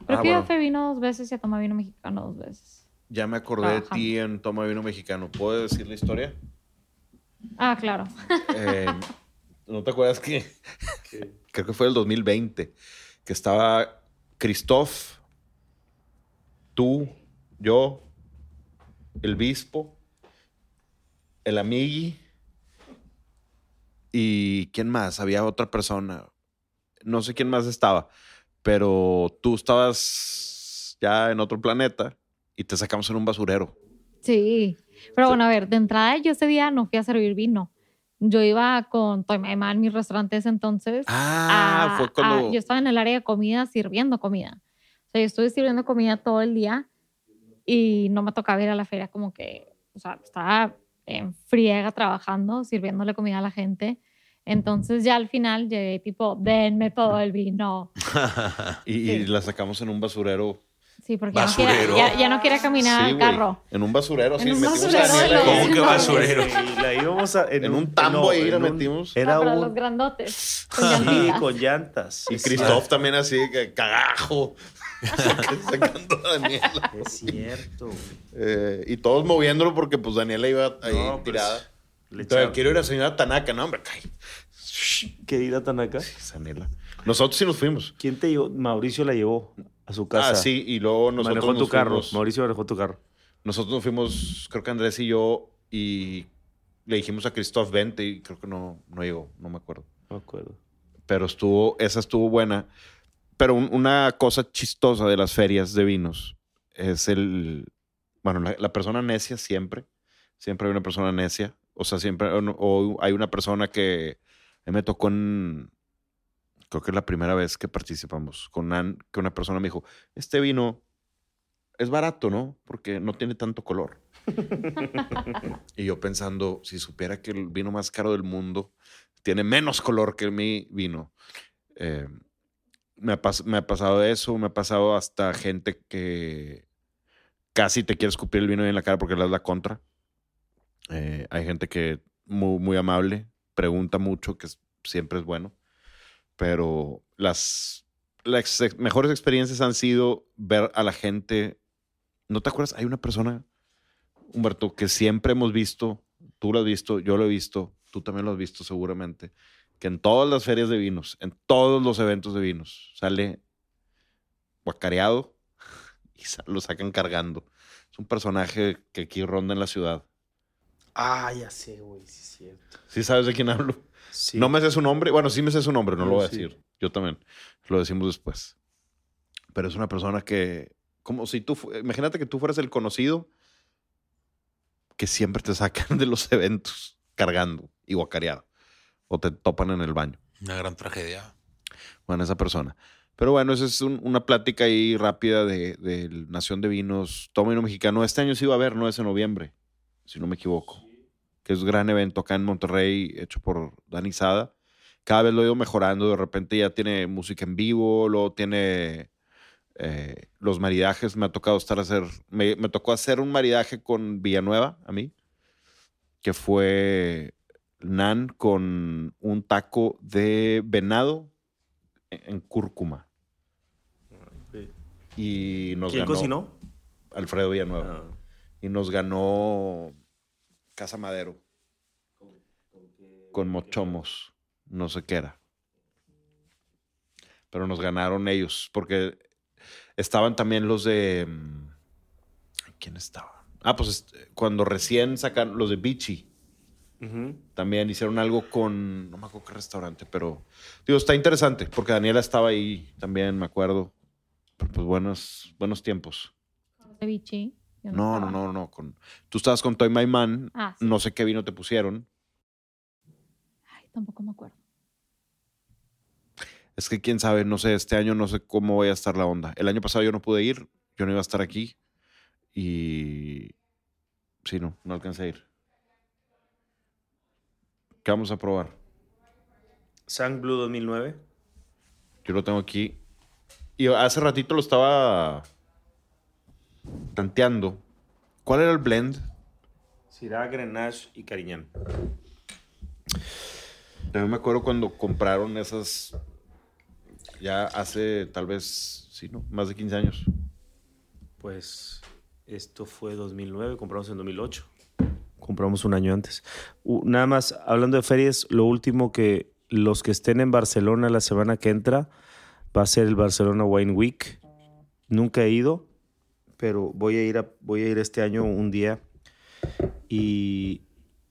Creo Ah, que ido a bueno. Fevino dos veces y a toma vino mexicano dos veces. Ya me acordé de ti en Toma Vino Mexicano. ¿Puedo decir la historia? Ah, claro. Eh, ¿No te acuerdas que creo que fue el 2020 que estaba Christoph, tú, yo, el Bispo, el amigui y ¿quién más? Había otra persona. No sé quién más estaba, pero tú estabas ya en otro planeta y te sacamos en un basurero. Sí. Pero bueno, a ver, de entrada yo ese día no fui a servir vino. Yo iba con Toy My Man, mi restaurante ese entonces. Ah, a- fue a- cuando... yo estaba en el área de comida sirviendo comida. O sea, yo estuve sirviendo comida todo el día y no me tocaba ir a la feria como que, o sea, estaba en friega trabajando, sirviéndole comida a la gente. Entonces ya al final llegué tipo, denme todo el vino. y, la sacamos en un basurero. Sí, porque ya no, quería, Basurero. ya, ya no quería caminar Sí, al carro. En un basurero, En sí. un metimos a basurero, Daniela ahí. ¿Cómo que No, basurero? Y la íbamos a, en, En un tambo ahí la metimos. Era Ah, para un... los grandotes. Con Sí, con llantas. Y Sí, Christoph también así, que cagajo. Sacando a Daniela. Es cierto. güey. Eh, y todos moviéndolo porque pues Daniela iba ahí No, pues, tirada. Le Entonces, quiero ir a la señora Tanaka. No, hombre, cae. Querida Tanaka. Daniela. Nosotros sí nos fuimos. ¿Quién te llevó? Mauricio la llevó a su casa. Ah, sí, y luego nosotros Manejó tu nos carro. fuimos. Mauricio manejó tu carro. Nosotros nos fuimos, creo que Andrés y yo, y le dijimos a Christoph vente y creo que no, no llegó, no me acuerdo. No me acuerdo. Pero estuvo, esa estuvo buena. Pero un- una cosa chistosa de las ferias de vinos es el, bueno, la, la persona necia siempre, siempre hay una persona necia, o sea, siempre, o, hay una persona que me tocó en, creo que es la primera vez que participamos, con una, que una persona me dijo, este vino es barato, ¿no? Porque no tiene tanto color. y yo pensando, si supiera que el vino más caro del mundo tiene menos color que mi vino. Eh, me, ha me ha pasado eso, me ha pasado hasta gente que casi te quiere escupir el vino en la cara porque le das la contra. Eh, hay gente que muy, muy amable, pregunta mucho, que siempre es bueno. Pero las, mejores experiencias han sido ver a la gente. ¿No te acuerdas? Hay una persona, Humberto, que siempre hemos visto, tú lo has visto, yo lo he visto, tú también lo has visto seguramente, que en todas las ferias de vinos, en todos los eventos de vinos, sale guacareado y lo sacan cargando. Es un personaje que aquí ronda en la ciudad. Ah, ya sé, güey. Sí, es cierto. ¿Sí sabes de quién hablo? Sí. No me sé su nombre. Bueno, sí me sé su nombre, no lo voy a sí. decir. Yo también. Lo decimos después. Pero es una persona que, como si tú, imagínate que tú fueras el conocido que siempre te sacan de los eventos cargando y guacareado. O te topan en el baño. Una gran tragedia. Bueno, esa persona. Pero bueno, esa es un- una plática ahí rápida de, de Nación de Vinos, Toma Vino Mexicano. Este año sí va a haber, no es en noviembre, si no me equivoco. Que es un gran evento acá en Monterrey, hecho por Dani Sada. Cada vez lo he ido mejorando. De repente ya tiene música en vivo, luego tiene eh, los maridajes. Me ha tocado estar a hacer. Me, me tocó hacer un maridaje con Villanueva, a mí, que fue nan con un taco de venado en en cúrcuma. Sí. Y nos ¿Quién ganó cocinó? Alfredo Villanueva. Ah. Y nos ganó Casa Madero con mochomos. No sé qué era. Pero nos ganaron ellos porque estaban también los de... mm, ¿Quién estaba? Ah, pues este, cuando recién sacaron los de Bichi. También hicieron algo con, no me acuerdo qué restaurante, pero digo, está interesante porque Daniela estaba ahí también, me acuerdo. Pero pues buenos, buenos tiempos. Ceviche. Yo No, no, no, no. Con, tú estabas con Toy My Man, Ah, sí. no sé qué vino te pusieron. Ay, tampoco me acuerdo. Es que quién sabe, no sé, este año no sé cómo voy a estar la onda. El año pasado yo no pude ir, yo no iba a estar aquí y sí, no, no alcancé a ir. ¿Qué vamos a probar? Sang Blue 2009. Yo lo tengo aquí. Y hace ratito lo estaba tanteando. ¿Cuál era el blend? Syrah, Grenache y Cariñán. También me acuerdo cuando compraron esas ya hace tal vez, sí, ¿no? Más de 15 años. Pues esto fue 2009, compramos en 2008. Compramos un año antes. Uh, nada más, hablando de ferias, lo último que los que estén en Barcelona la semana que entra va a ser el Barcelona Wine Week. Nunca he ido, pero voy a ir, a- voy a ir este año un día. Y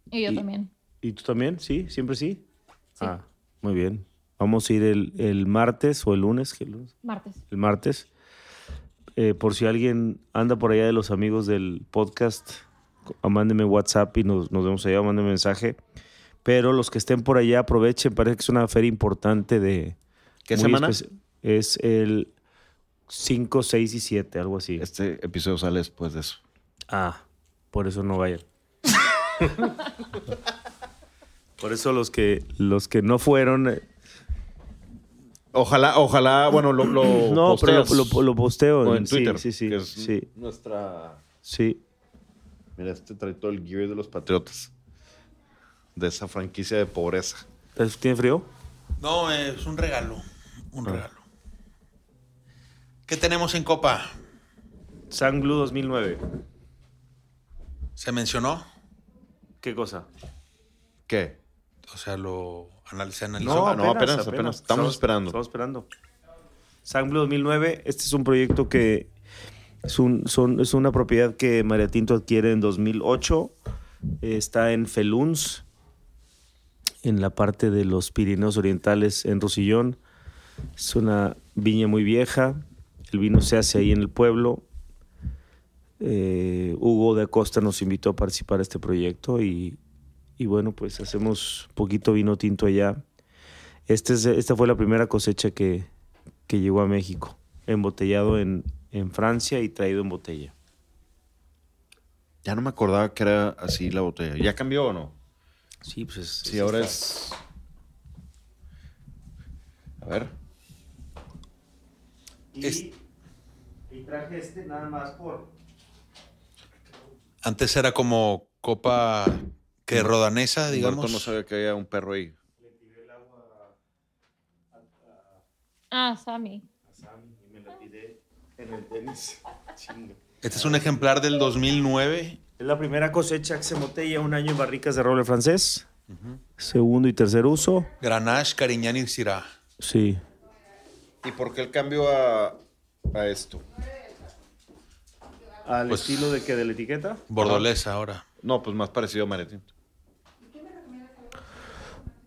Y yo Y- también. ¿Y tú también? ¿Sí? ¿Siempre sí? Sí. Ah, muy bien. Vamos a ir el, el martes o el lunes, ¿qué lunes? Martes. el martes. Eh, por si alguien anda por allá de los amigos del podcast, mándeme WhatsApp y nos, nos vemos allá, mándeme mensaje. Pero los que estén por allá, aprovechen, parece que es una feria importante de... ¿Qué semana? Es el 5, 6 y 7, algo así. Este episodio sale después de eso. Ah, por eso no vayan. por eso los que, los que no fueron... eh, Ojalá, ojalá, bueno, lo, lo no, pero lo, lo- lo posteo o en, en sí, Twitter. Sí, sí, que es sí, Nuestra. sí. Mira, este trae todo el gear de los patriotas. De esa franquicia de pobreza. ¿Tiene frío? No, es un regalo. Un regalo. ¿Qué tenemos en Copa? Sang Blue 2009. ¿Se mencionó? ¿Qué cosa? ¿Qué? O sea, lo anal- se analizó. No, no, apenas, apenas. Estamos esperando. Estamos esperando. Sang Blue 2009, este es un proyecto que es, un, son, es una propiedad que María Tinto adquiere en 2008. Eh, Está en Feluns, en la parte de los Pirineos Orientales, en Rosillón. Es una viña muy vieja. El vino se hace ahí en el pueblo. Eh, Hugo de Acosta nos invitó a participar a este proyecto y, y bueno, pues hacemos poquito vino tinto allá. Este es- esta fue la primera cosecha que, que llegó a México, embotellado en, en Francia y traído en botella. Ya no me acordaba que era así la botella. ¿Ya cambió o no? Sí, pues es, Sí, ahora es. A ver. Es- traje este nada más por... Antes era como Copa que rodanesa, digamos. Humberto no sabía que había un perro ahí. Ah, Sammy. y me la tiré en el tenis. Chinga. Este es un ejemplar del 2009. Es la primera cosecha que se embotella un año en barricas de roble francés. Segundo y tercer uso. Grenache, Cariñán y Syrah. Sí. ¿Y por qué el cambio a, a esto? ¿Al Pues- estilo de que de la etiqueta? Bordolesa ahora. No, pues más parecido a Maretín.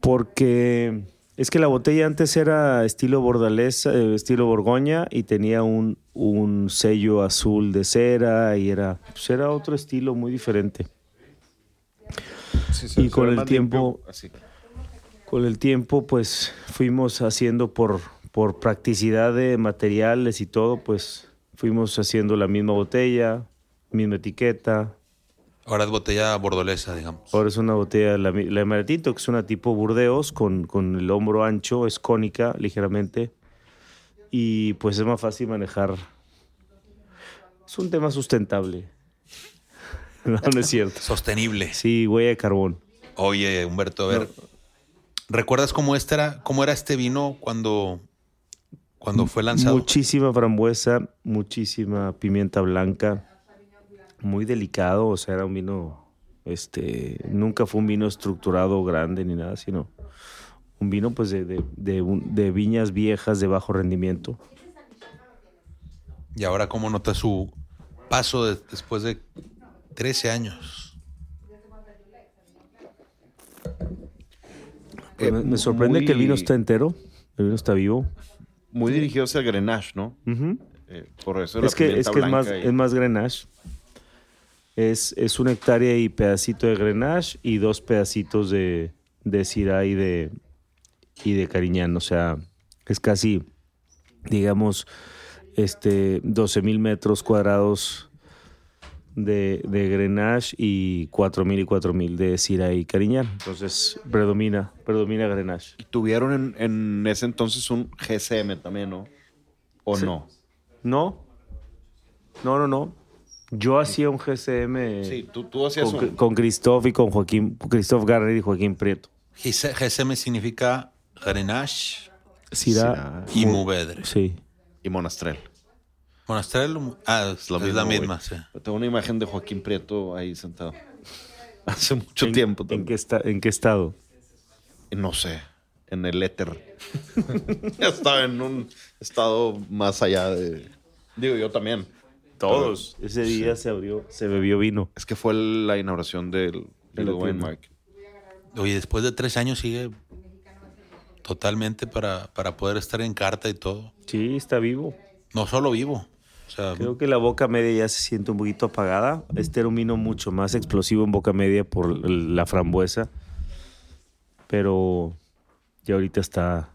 Porque es que la botella antes era estilo bordalesa, eh, estilo borgoña y tenía un, un sello azul de cera y era, pues era otro estilo muy diferente. Y con el tiempo- Así. Con el tiempo, pues fuimos haciendo por, por practicidad de materiales y todo, pues fuimos haciendo la misma botella, misma etiqueta. Ahora es botella bordolesa, digamos. Ahora es una botella, la, la de Maratito, que es una tipo Burdeos con, con el hombro ancho, es cónica ligeramente. Y pues es más fácil manejar. Es un tema sustentable. No, no es cierto. Sostenible. Sí, huella de carbón. Oye, Humberto, a ver. ¿Recuerdas cómo este era, cómo era este vino cuando, cuando fue lanzado? Muchísima frambuesa, muchísima pimienta blanca. Muy delicado, o sea, era un vino, este, nunca fue un vino estructurado grande ni nada, sino un vino pues de, de- de un- de viñas viejas de bajo rendimiento. Y ahora cómo nota su paso de- después de 13 años. Pues Eh, me, me sorprende muy- que el vino está entero, el vino está vivo. Muy dirigido hacia el Grenache, ¿no? Ujú. Eh, por eso Es la que, es, que es, más, y- es más Grenache. Es, es una hectárea y pedacito de Grenache y dos pedacitos de, de Syrah y de, y de Cariñán. O sea, es casi, digamos, este, 12 mil metros cuadrados de, de Grenache y 4 mil y 4 mil de Syrah y Cariñán. Entonces, predomina, predomina Grenache. Tuvieron en, en ese entonces un GSM también, ¿no? ¿O Sí. no? No, no, no, no. Yo hacía un GCM. Sí, tú, tú hacías con, un... con Christoph y con Joaquín, Christoph Garner y Joaquín Prieto. GC GSM significa Grenache Syrah. y Mourvedre. Sí. Y Monastrell. Monastrell, ah, es, lo es mismo, la misma, sí. Tengo una imagen de Joaquín Prieto ahí sentado. Hace mucho ¿En- tiempo ¿En también. qué, esta- ¿En qué estado? No sé. En el éter. Estaba en un estado más allá de... Digo, yo también. Todos. Ese día se abrió, se bebió vino. Es que fue la inauguración del El la Wine tienda. Market. Oye, después de tres años sigue totalmente para, para poder estar en carta y todo. Sí, está vivo. No solo vivo. O sea, Creo que la boca media ya se siente un poquito apagada. Este era un vino mucho más explosivo en boca media por la frambuesa. Pero ya ahorita está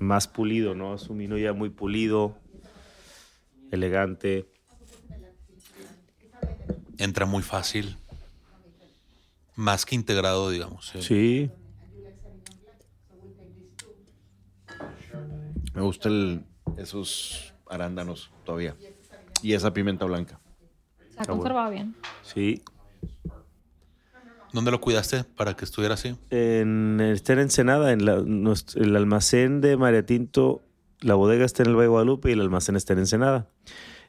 más pulido, ¿no? Es un vino ya muy pulido, elegante. entra muy fácil. Más que integrado, digamos. sí. Sí, Me gusta el, esos arándanos todavía. Y esa pimienta blanca. Se ha conservado bien. sí. ¿Dónde lo cuidaste para que estuviera así? En, está en Ensenada, en la- nuestro- el almacén de María Tinto, la bodega está en el Valle de Guadalupe y el almacén está en Ensenada.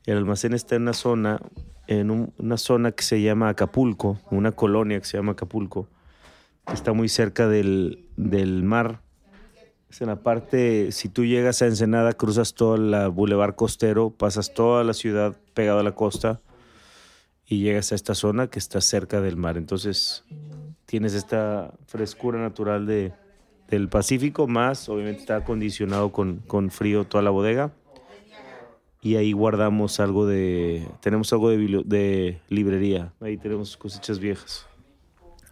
El almacén está en una zona, en un- una zona que se llama Acapulco, una colonia que se llama Acapulco, que está muy cerca del, del mar. Es en la parte, si tú llegas a Ensenada, cruzas todo el bulevar costero, pasas toda la ciudad pegado a la costa y llegas a esta zona que está cerca del mar. Entonces tienes esta frescura natural de, del Pacífico, más obviamente está acondicionado con, con frío toda la bodega. Y ahí guardamos algo de, tenemos algo de, de librería, ahí tenemos cosechas viejas.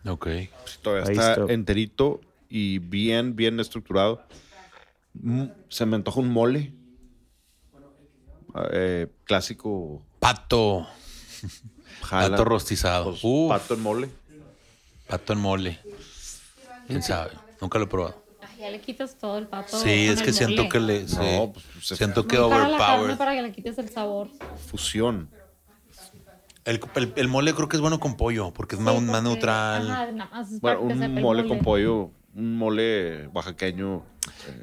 Ok. Sí, todavía Ahí está, está. enterito y bien, bien estructurado. Mm, Se me antoja un mole. Eh, clásico. Pato. Jala. Pato rostizado. Pues, pato en mole. pato en mole. ¿Quién sabe? Nunca lo he probado. Ay, ya le quitas todo el pato. Sí, es que siento mole. que le... sí. No, pues, se- siento que overpowered. para que le quites el sabor. Fusión. El, el- el mole creo que es bueno con pollo, porque es más, Sí, más porque- neutral. Ajá, nada más es Bueno, un mole con pollo, un mole oaxaqueño.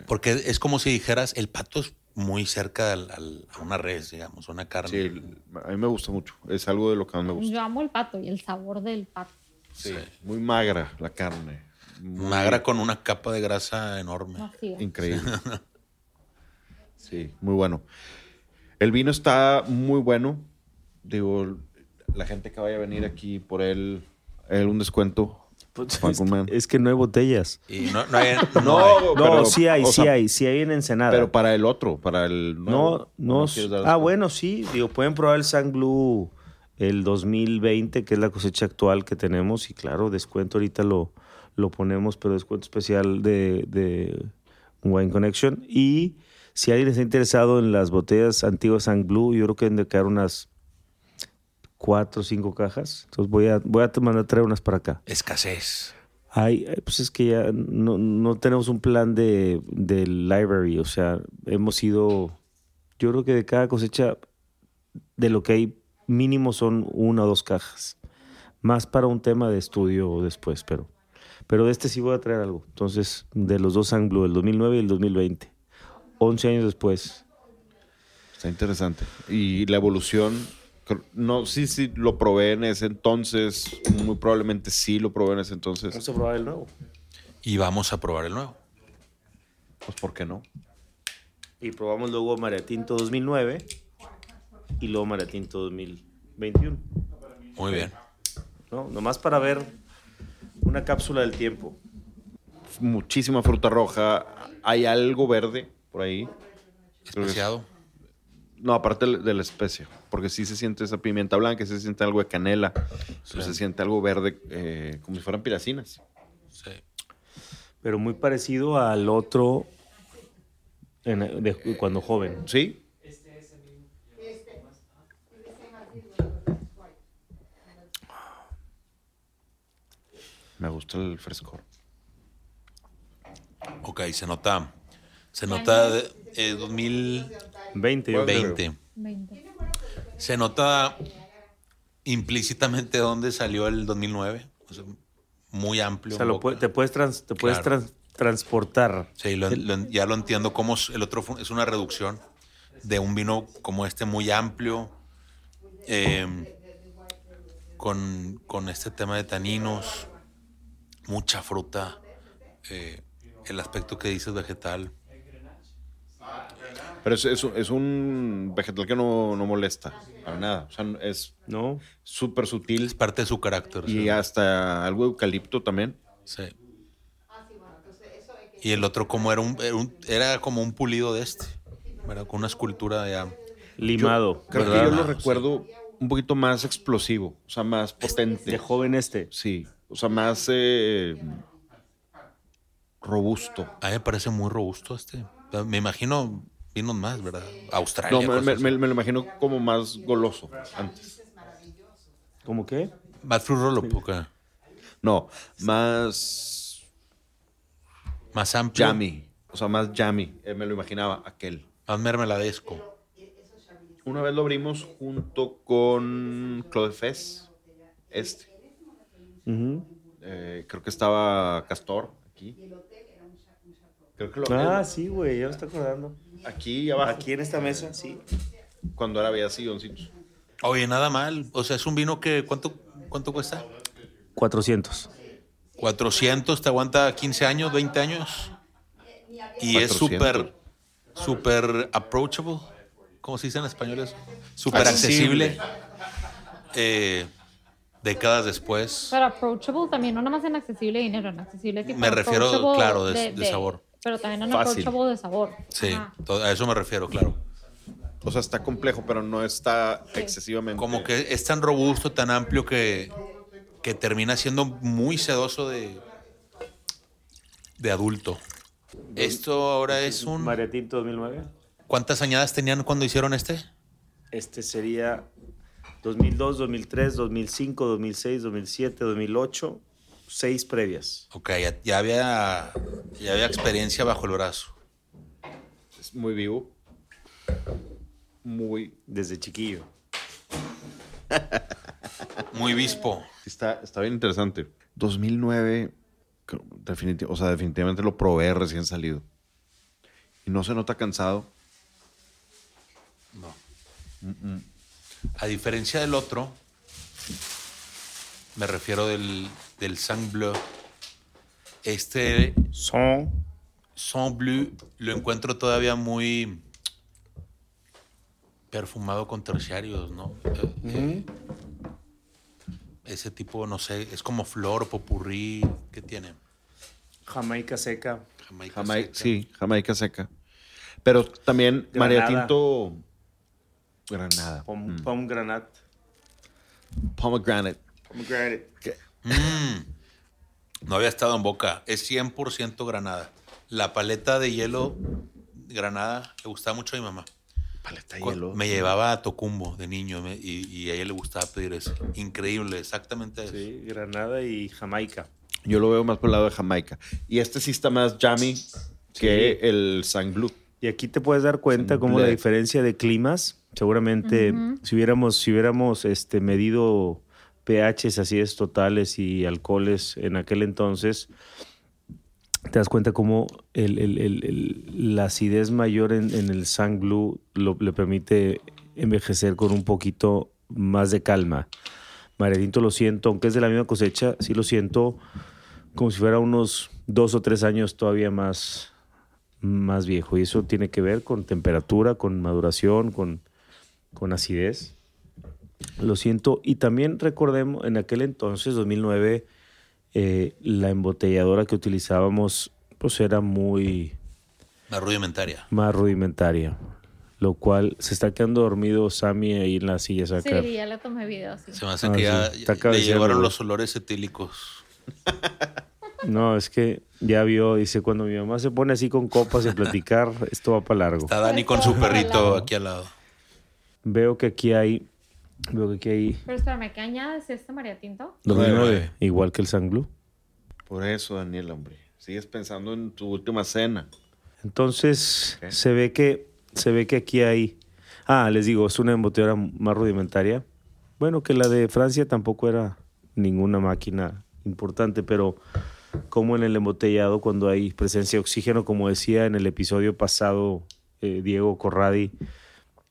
Porque es como si dijeras, el pato es muy cerca al- al- a una res, digamos, a una carne. Sí, el- a mí me gusta mucho. Es algo de lo que más me gusta. Yo amo el pato y el sabor del pato. Sí, muy magra la carne. Muy Magra con una capa de grasa enorme. Vacío. Increíble. Sí, muy bueno. El vino está muy bueno. Digo, la gente que vaya a venir aquí por él, él un descuento. Pues, es, que, Guzmán. es que no hay botellas. Y no, no hay... No, no hay. No, pero, sí hay, sí sea, hay, sí hay en Ensenada. Pero para el otro, para el No, nuevo, no. ah, bueno, sí. Digo, pueden probar el Sang Blue el 2020, que es la cosecha actual que tenemos. Y claro, descuento ahorita lo, lo ponemos, pero descuento especial de, de Wine Connection. Y si alguien está interesado en las botellas antiguas Sang Blue, yo creo que deben de quedar unas cuatro o cinco cajas. Entonces voy a, voy a mandar a traer unas para acá. Escasez. Ay, eh, pues es que ya no, no tenemos un plan de, de library, o sea, hemos ido, yo creo que de cada cosecha, de lo que hay mínimo son una o dos cajas, más para un tema de estudio después, pero, pero de este sí voy a traer algo, entonces, de los dos Sang Blue, el 2009 y el 2020, 11 años después. Está interesante. Y la evolución, no, sí, sí, lo probé en ese entonces. Muy probablemente sí lo probé en ese entonces. Vamos a probar el nuevo. Y vamos a probar el nuevo. Pues, ¿por qué no? Y probamos luego María Tinto 2009 y luego María Tinto 2021. Muy bien. ¿no? Nomás para ver una cápsula del tiempo. Muchísima fruta roja. Hay algo verde por ahí. Especiado. No, aparte de la especia. Porque sí se siente esa pimienta blanca, sí se siente algo de canela. se siente algo verde, eh, como si fueran piracinas. Sí. Pero muy parecido al otro en- de- cuando joven. ¿Sí? Me gusta el frescor. Ok, se nota. Se nota eh, 2020. 20. yo creo. 20. Se nota implícitamente dónde salió el 2009. O sea, muy amplio. O sea, lo boca. pu- te puedes, trans- te puedes Claro. trans- transportar. Sí, lo- lo- ya lo entiendo. Como el otro es una reducción de un vino como este muy amplio, eh, con, con este tema de taninos, mucha fruta, eh, el aspecto que dices vegetal. Pero es, es, es un vegetal que no, no molesta para nada. O sea, es ¿No? súper sutil Es parte de su carácter. y sí. hasta algo de eucalipto también. Sí. Y el otro como era un, era un- era como un pulido de este. ¿verdad? Con una escultura ya. Limado. Creo ¿verdad? que yo lo sí. recuerdo un poquito más explosivo, o sea, más De potente. joven este. Sí, o sea, más eh, robusto. A mí me parece muy robusto este. Me imagino vinos más, ¿verdad? Australia. No, me, cosas me- así. me- me lo imagino como más goloso antes. ¿Cómo qué? Bad Fruit Roll Up, ¿o qué? No, más Más amplio. jammy, o sea, más jammy, eh, me lo imaginaba aquel. Más mermeladesco. Una vez lo abrimos junto con Claude Fez, este. Eh, creo que estaba Castor aquí. Creo que lo Ah, sí, güey, ya me está acordando. Aquí abajo, Aquí en esta mesa, sí. cuando ahora había silloncitos. Oye, nada mal. O sea, es un vino que. ¿Cuánto, cuánto cuesta? 400. 400, te aguanta 15 años, 20 años. Y es 400. súper, súper approachable. ¿Cómo se dice en español eso? Súper Accesible. accesible. Eh, décadas después. Pero approachable también, no nada más en accesible de dinero, en accesible tipo Me refiero, claro, de- de sabor. Pero también en Fácil. approachable de sabor. Sí, Ajá. a eso me refiero, claro. O sea, está complejo, pero no está excesivamente. Como que es tan robusto, tan amplio que, que termina siendo muy sedoso de, de adulto. Esto ahora es un... María Tinto 2009. ¿Cuántas añadas tenían cuando hicieron este? Este sería 2002, 2003, 2005, 2006, 2007, 2008. Seis previas. Ok, ya, ya había, ya había experiencia bajo el brazo. Es muy vivo. Muy. Desde chiquillo. Muy vispo. Está, está bien interesante. 2009, creo, definiti- o sea, definitivamente lo probé recién salido. Y no se nota cansado. A diferencia del otro, me refiero del, del Sang Bleu. Este Son. Sang Bleu lo encuentro todavía muy perfumado con terciarios, ¿no? Eh, eh, ese tipo, no sé, es como flor, popurrí, ¿qué tiene? Jamaica seca. Jamaica Jamaica, seca. sí, Jamaica seca. Pero también María Granada. Tinto. Granada. Pom, Mm. pomegranate. Pomegranate. Pomegranate. Mm. No había estado en boca. Es 100% granada. La paleta de hielo granada le gustaba mucho a mi mamá. Paleta de hielo. Me llevaba a Tocumbo de niño me- y, y a ella le gustaba pedir eso. Increíble, exactamente eso. Sí, Granada y Jamaica. Yo lo veo más por el lado de Jamaica. Y este sí está más jammy que el Sang Blue. Y aquí te puedes dar cuenta cómo la diferencia de climas, seguramente si hubiéramos, si hubiéramos este, medido pHs, acidez totales y alcoholes en aquel entonces, te das cuenta cómo el- la acidez mayor en, en el Sang Blue lo- le permite envejecer con un poquito más de calma. Maredinto lo siento, aunque es de la misma cosecha, sí lo siento como si fuera unos dos o tres años todavía más, más viejo. Y eso tiene que ver con temperatura, con maduración, con, con acidez. Lo siento. Y también recordemos, en aquel entonces, 2009, eh, la embotelladora que utilizábamos pues era muy La rudimentaria. más rudimentaria. Lo cual se está quedando dormido Sammy ahí en la silla. Sí, Saca. ya le tomé video, sí. Se me hace Ah, que sí. ya Está le llevaron los olores etílicos. No, es que ya vio, dice, cuando mi mamá se pone así con copas a platicar, esto va para largo. Está Dani con su perrito aquí al lado. Veo que aquí hay, veo que aquí hay Pero espérame, ¿qué añades este María Tinto? 2009, igual que el San Blue. Por eso, Daniel, hombre. Sigues pensando en tu última cena. Entonces, se ve que se ve que aquí hay Ah, les digo, es una embotelladora más rudimentaria. Bueno, que la de Francia tampoco era ninguna máquina importante, pero como en el embotellado cuando hay presencia de oxígeno, como decía en el episodio pasado eh, Diego Corradi,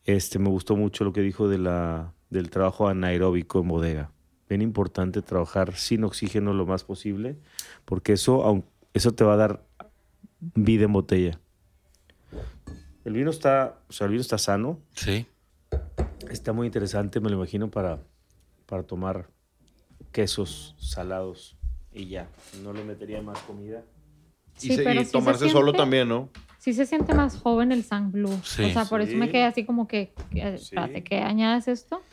este me gustó mucho lo que dijo de la del trabajo anaeróbico en bodega. Bien importante trabajar sin oxígeno lo más posible, porque eso, aun- eso te va a dar vida en botella. El vino está, o sea, el vino está sano, Sí. está muy interesante, me lo imagino para, para tomar quesos salados y ya. No le metería más comida. Y, Sí, se- pero y se tomarse solo también, ¿no? Sí se siente más joven el Sang Blue. Sí. o sea, por eso me quedé así como que, que- Sí. espérate, ¿qué añades esto?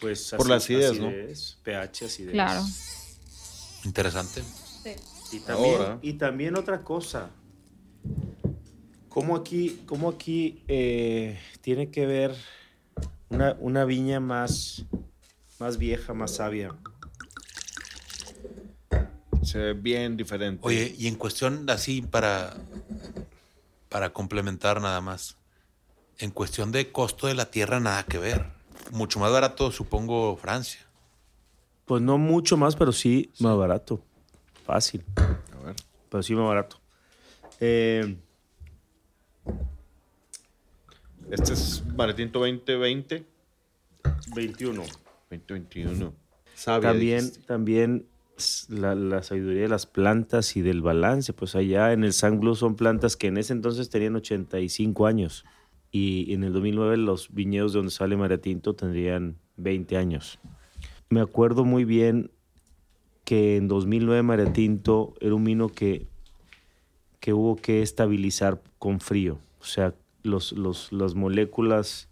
Pues Por la acidez, ¿no? pH, acidez. Claro. Interesante. Y también, Ahora. y también otra cosa. ¿Cómo aquí, cómo aquí eh, tiene que ver una, una viña más, más vieja, más sabia? Se ve bien diferente. Oye, y en cuestión así para, para complementar nada más, en cuestión de costo de la tierra, nada que ver. Mucho más barato, supongo, Francia. Pues no mucho más, pero sí, más barato. Fácil, A ver. pero sí más barato. Eh, Este es Maretinto 2020, 21. 2021. Sabia, También, dijiste. también la, la sabiduría de las plantas y del balance. Pues allá en el Sang Blue son plantas que en ese entonces tenían 85 años. Y en el 2009 los viñedos de donde sale María Tinto tendrían 20 años. Me acuerdo muy bien que en 2009 María Tinto era un vino que, que hubo que estabilizar con frío. O sea, los, los, las moléculas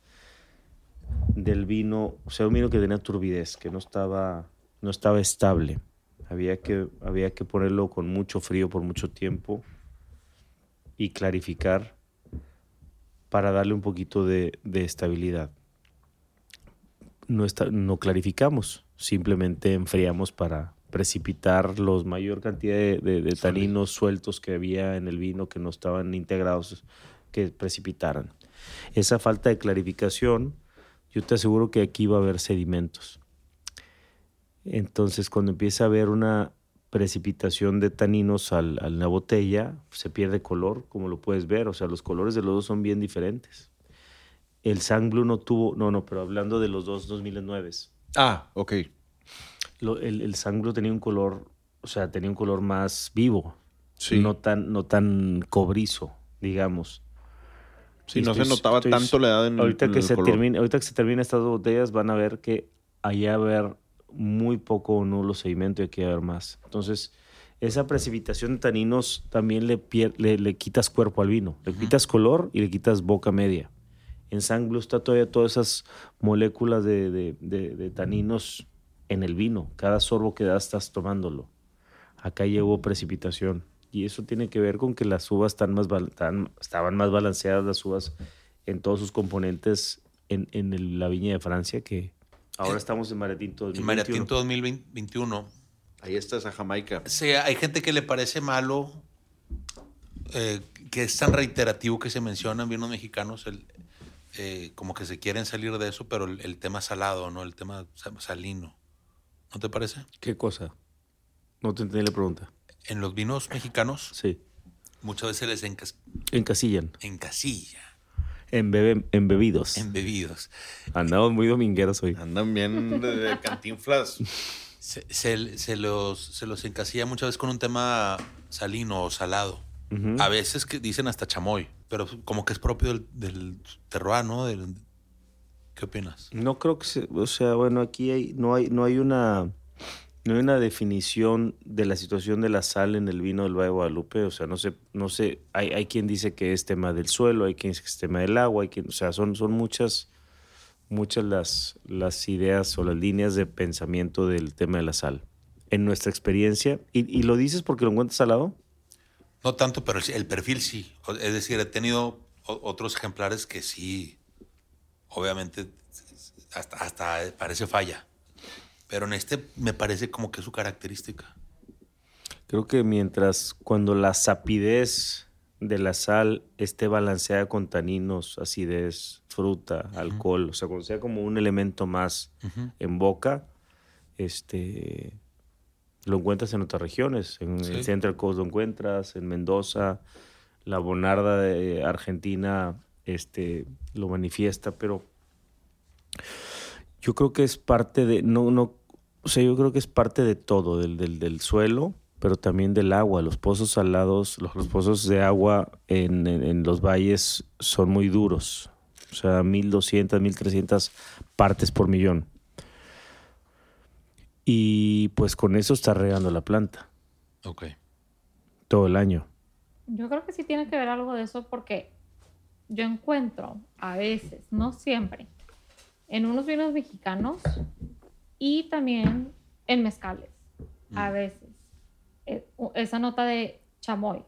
del vino, o sea, un vino que tenía turbidez, que no estaba, no estaba estable. Había que, había que ponerlo con mucho frío por mucho tiempo y clarificar para darle un poquito de, de estabilidad. No, está, no clarificamos, simplemente enfriamos para precipitar la mayor cantidad de, de- de taninos sueltos que había en el vino que no estaban integrados, que precipitaran. Esa falta de clarificación, yo te aseguro que aquí va a haber sedimentos. Entonces, cuando empieza a haber una precipitación de taninos al, a la botella, se pierde color, como lo puedes ver. O sea, los colores de los dos son bien diferentes. El Sang Blue no tuvo, no, no, pero hablando de los dos 2009, Ah, ok. lo- el, el tenía un color, o sea, tenía un color más vivo, Sí. no tan, no tan cobrizo, digamos. Sí, Y no se notaba estoy- tanto la edad en ahorita en que el se color. termine, ahorita que se termine estas dos botellas van a ver que allá va a haber muy poco o nulo sedimento y aquí va a haber más. Entonces, esa precipitación de taninos también le, le, le quitas cuerpo al vino, le quitas color y le quitas boca media. En Sang Blue está todavía todas esas moléculas de, de- de- de taninos en el vino. Cada sorbo que das estás tomándolo. Acá llegó precipitación. Y eso tiene que ver con que las uvas están más están- estaban más balanceadas, las uvas en todos sus componentes en, en el- la viña de Francia, que ahora Eh, estamos en Maretinto En María Tinto 2021. Ahí está esa Jamaica. Sí, hay gente que le parece malo, eh, que es tan reiterativo que se mencionan vinos mexicanos, el, eh, como que se quieren salir de eso, pero el, el tema salado, ¿no? El tema sa- salino. ¿No te parece? ¿Qué cosa? No te entendí la pregunta. En los vinos mexicanos Sí. muchas veces les encas- Encasillan. encasilla, Embebe- embebidos. embebidos. Andamos muy domingueros hoy. Andan bien de, cantinflas. Se, se- se los, se los encasilla muchas veces con un tema salino o salado. A veces que dicen hasta chamoy, pero como que es propio del, del terroir, ¿no? Del- ¿Qué opinas? No creo que se, o sea, bueno, aquí hay, no hay, no hay una, no hay una definición de la situación de la sal en el vino del Valle de Guadalupe. O sea, no sé, no sé, hay, hay quien dice que es tema del suelo, hay quien dice que es tema del agua, hay quien, o sea, son, son muchas, muchas las, las ideas o las líneas de pensamiento del tema de la sal. En nuestra experiencia, y, y lo dices porque lo encuentras salado, No tanto, pero el, perfil sí. Es decir, he tenido otros ejemplares que sí, obviamente, hasta, hasta parece falla. Pero en este me parece como que es su característica. Creo que mientras cuando la sapidez de la sal esté balanceada con taninos, acidez, fruta, alcohol, o sea, cuando sea como un elemento más en boca, este lo encuentras en otras regiones. En Sí. el Central Coast lo encuentras, en Mendoza, la Bonarda de Argentina este, lo manifiesta, pero yo creo que es parte de, no, no, o sea, yo creo que es parte de todo, del, del, del suelo, pero también del agua. Los pozos salados, los, los pozos de agua en, en- en los valles son muy duros. O sea, 1200, 1300 partes por millón. Y pues con eso está regando la planta Ok. todo el año. Yo creo que sí tiene que ver algo de eso porque yo encuentro a veces, no siempre, en unos vinos mexicanos y también en mezcales, a veces, u- esa nota de chamoy.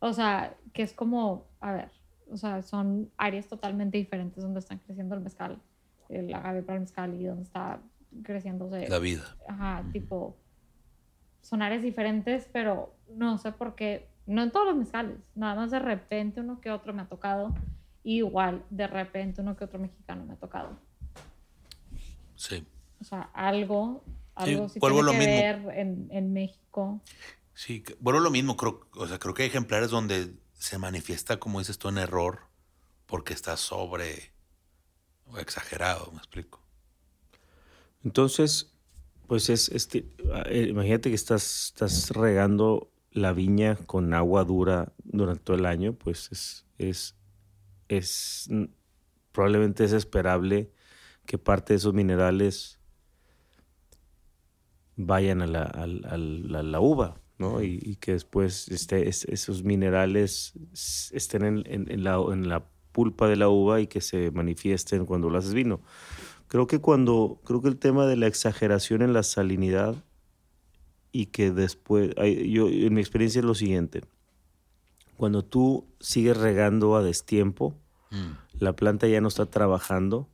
O sea, que es como, a ver, o sea, son áreas totalmente diferentes donde están creciendo el mezcal, el agave para el mezcal y donde está creciéndose La vida. Ajá, tipo, son áreas diferentes, pero no sé por qué, no en todos los mezcales, nada más de repente uno que otro me ha tocado, y igual de repente uno que otro mexicano me ha tocado. Sí. O sea, algo, algo sí vuelvo tiene a que lo ver en, en México. Sí, que- bueno, lo mismo, creo, o sea, creo que hay ejemplares donde se manifiesta, como dices tú, en error, porque está sobre o exagerado, me explico. Entonces, pues es, este, imagínate que estás, estás regando la viña con agua dura durante todo el año, pues es, es, es probablemente es esperable que parte de esos minerales vayan a la, a la uva, ¿no? Y, y que después este, es- esos minerales estén en, en- en la, en la pulpa de la uva y que se manifiesten cuando lo haces vino. Creo que cuando, creo que el tema de la exageración en la salinidad y que después, yo en mi experiencia es lo siguiente, cuando tú sigues regando a destiempo, Mm. la planta ya no está trabajando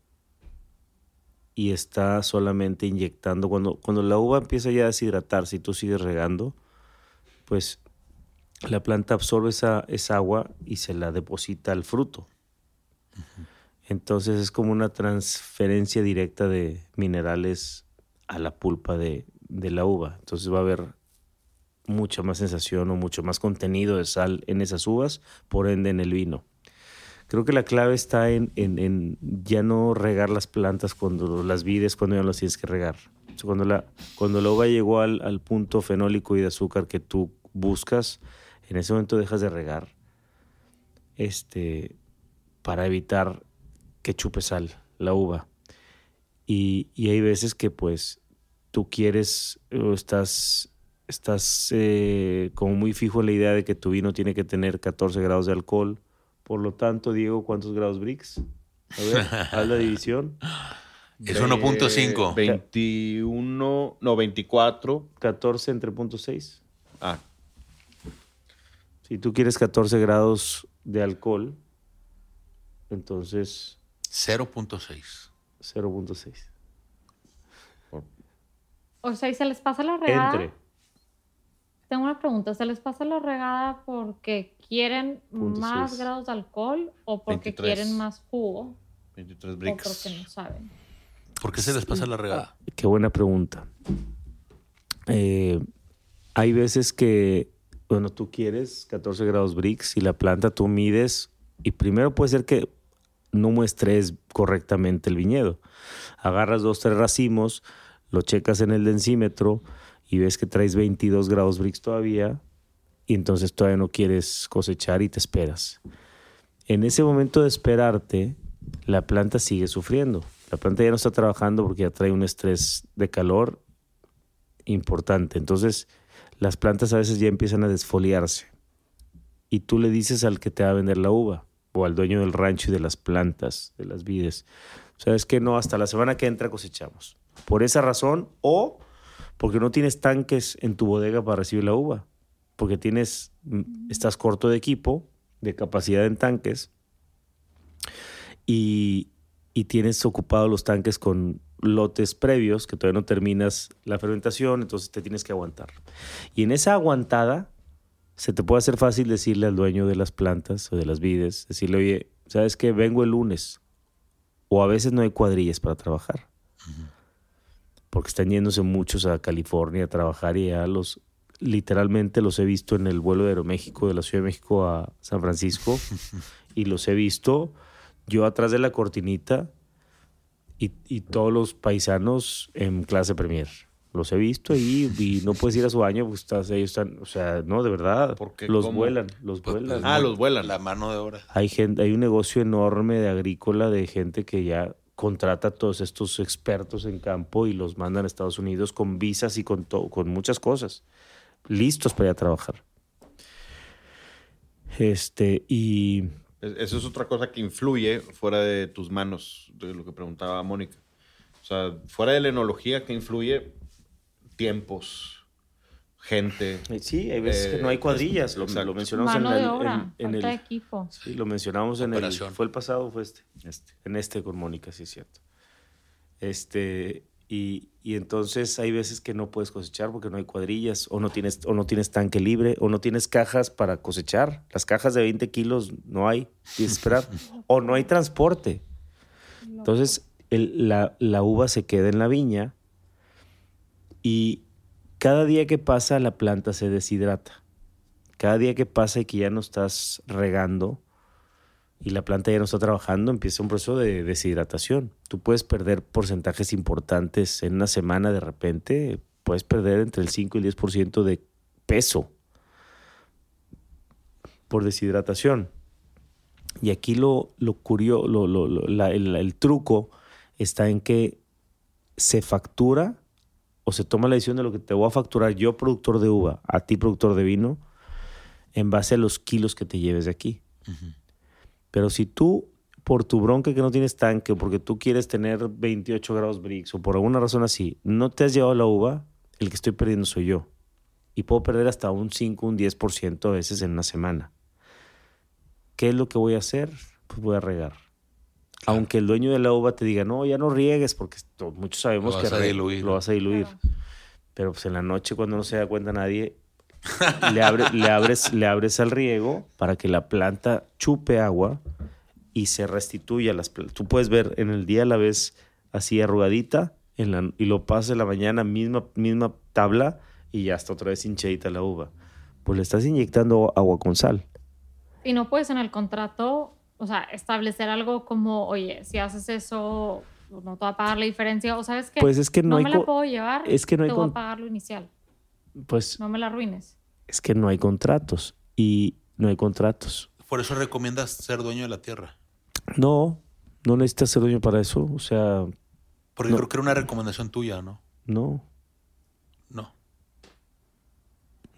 y está solamente inyectando. Cuando, cuando la uva empieza ya a deshidratarse y tú sigues regando, pues la planta absorbe esa, esa agua y se la deposita al fruto. Entonces es como una transferencia directa de minerales a la pulpa de, de la uva. Entonces va a haber mucha más sensación o mucho más contenido de sal en esas uvas, por ende en el vino. Creo que la clave está en, en- ya no regar las plantas cuando las vides, cuando ya las tienes que regar. Cuando, la, cuando la uva llegó al, al punto fenólico y de azúcar que tú buscas, en ese momento dejas de regar este, para evitar que chupe sal la uva. Y, y hay veces que pues tú quieres o estás, estás eh, como muy fijo en la idea de que tu vino tiene que tener 14 grados de alcohol. Por lo tanto, Diego, ¿cuántos grados Brix? A ver, haz la división. Es 1.5. 21, no, 24. 14 entre punto 6. Ah, Si tú quieres 14 grados de alcohol, entonces 0.6. 0.6. O sea, ¿y se les pasa la regada? Entre. Tengo una pregunta, ¿se les pasa la regada porque quieren Punto más seis. grados de alcohol o porque 23. quieren más jugo 23 o bricks. porque no saben? ¿Por qué se les pasa la regada? Qué buena pregunta. Eh, hay veces que, bueno, tú quieres 14 grados Brix y la planta tú mides y primero puede ser que no muestres correctamente el viñedo. Agarras dos, tres racimos, lo checas en el densímetro y ves que traes 22 grados Brix todavía y entonces todavía no quieres cosechar y te esperas. En ese momento de esperarte, la planta sigue sufriendo. La planta ya no está trabajando porque ya trae un estrés de calor importante. Entonces, las plantas a veces ya empiezan a desfoliarse. Y tú le dices al que te va a vender la uva o al dueño del rancho y de las plantas, de las vides, sabes que no, hasta la semana que entra cosechamos. Por esa razón o porque no tienes tanques en tu bodega para recibir la uva, porque tienes, mm, estás corto de equipo, de capacidad en tanques y, y tienes ocupados los tanques con lotes previos que todavía no terminas la fermentación, entonces te tienes que aguantar. Y en esa aguantada se te puede hacer fácil decirle al dueño de las plantas o de las vides, decirle, oye, ¿sabes qué? Vengo el lunes. O a veces no hay cuadrillas para trabajar. Porque están yéndose muchos a California a trabajar y ya los, literalmente los he visto en el vuelo de Aeroméxico, de la Ciudad de México a San Francisco, y los he visto yo atrás de la cortinita y, y todos los paisanos en clase premier. Los he visto ahí y no puedes ir a su baño porque estás, ellos están, o sea, no, de verdad. ¿Por qué? Los ¿Cómo? vuelan, los Pues, vuelan. Ah, los vuelan. La mano de obra. Hay gente, hay un negocio enorme de agrícola de gente que ya contrata a todos estos expertos en campo y los mandan a Estados Unidos con visas y con con muchas cosas, listos para ir a trabajar. Este, y Es- Eso es otra cosa que influye fuera de tus manos, de lo que preguntaba Mónica. O sea, fuera de la enología, que influye tiempos, gente. eh, sí, hay veces que no hay Eh, cuadrillas, lo, lo mencionamos Mano en, de el- obra, en- en de el, equipo. sí, lo mencionamos en el, Operación. fue el pasado, o fue este. Este. En este con Mónica, sí es cierto. Este, y, y entonces hay veces que no puedes cosechar porque no hay cuadrillas, o no tienes, o no tienes tanque libre, o no tienes cajas para cosechar. Las cajas de 20 kilos no hay, tienes que esperar. o no hay transporte. Entonces, el- la, la uva se queda en la viña y cada día que pasa la planta se deshidrata. Cada día que pasa y que ya no estás regando y la planta ya no está trabajando, empieza un proceso de deshidratación. Tú puedes perder porcentajes importantes en una semana de repente, puedes perder entre el 5 y el 10% de peso por deshidratación. Y aquí lo, lo curioso, lo- lo- el, el truco está en que se factura o se toma la decisión de lo que te voy a facturar yo, productor de uva, a ti, productor de vino, en base a los kilos que te lleves de aquí. Pero si tú, por tu bronca que no tienes tanque, o porque tú quieres tener 28 grados Brix, o por alguna razón así, no te has llevado la uva, el que estoy perdiendo soy yo. Y puedo perder hasta un 5, un 10% a veces en una semana. ¿Qué es lo que voy a hacer? Pues voy a regar. Aunque el dueño de la uva te diga, no, ya no riegues, porque muchos sabemos Lo que vas a re- diluir. lo vas a diluir. Claro. Pero pues en la noche, cuando no se da cuenta nadie, le, abre- le abres, le abres al riego para que la planta chupe agua y se restituya. Las, tú puedes ver en el día la ves así arrugadita en la, y lo pasas en la mañana, misma, misma tabla y ya está otra vez hinchadita la uva. Pues le estás inyectando agua con sal. Y no puedes en el contrato, o sea, establecer algo como, oye, si haces eso, no te va a pagar la diferencia, o sabes que Pues es que no no, hay me la puedo llevar, es que no hay te voy a pagar lo inicial, Pues no me la arruines. es que no hay contratos y no hay contratos. Por eso recomiendas ser dueño de la tierra. No, no necesitas ser dueño para eso. O sea, Porque No. creo que era una recomendación tuya, ¿no? no, No.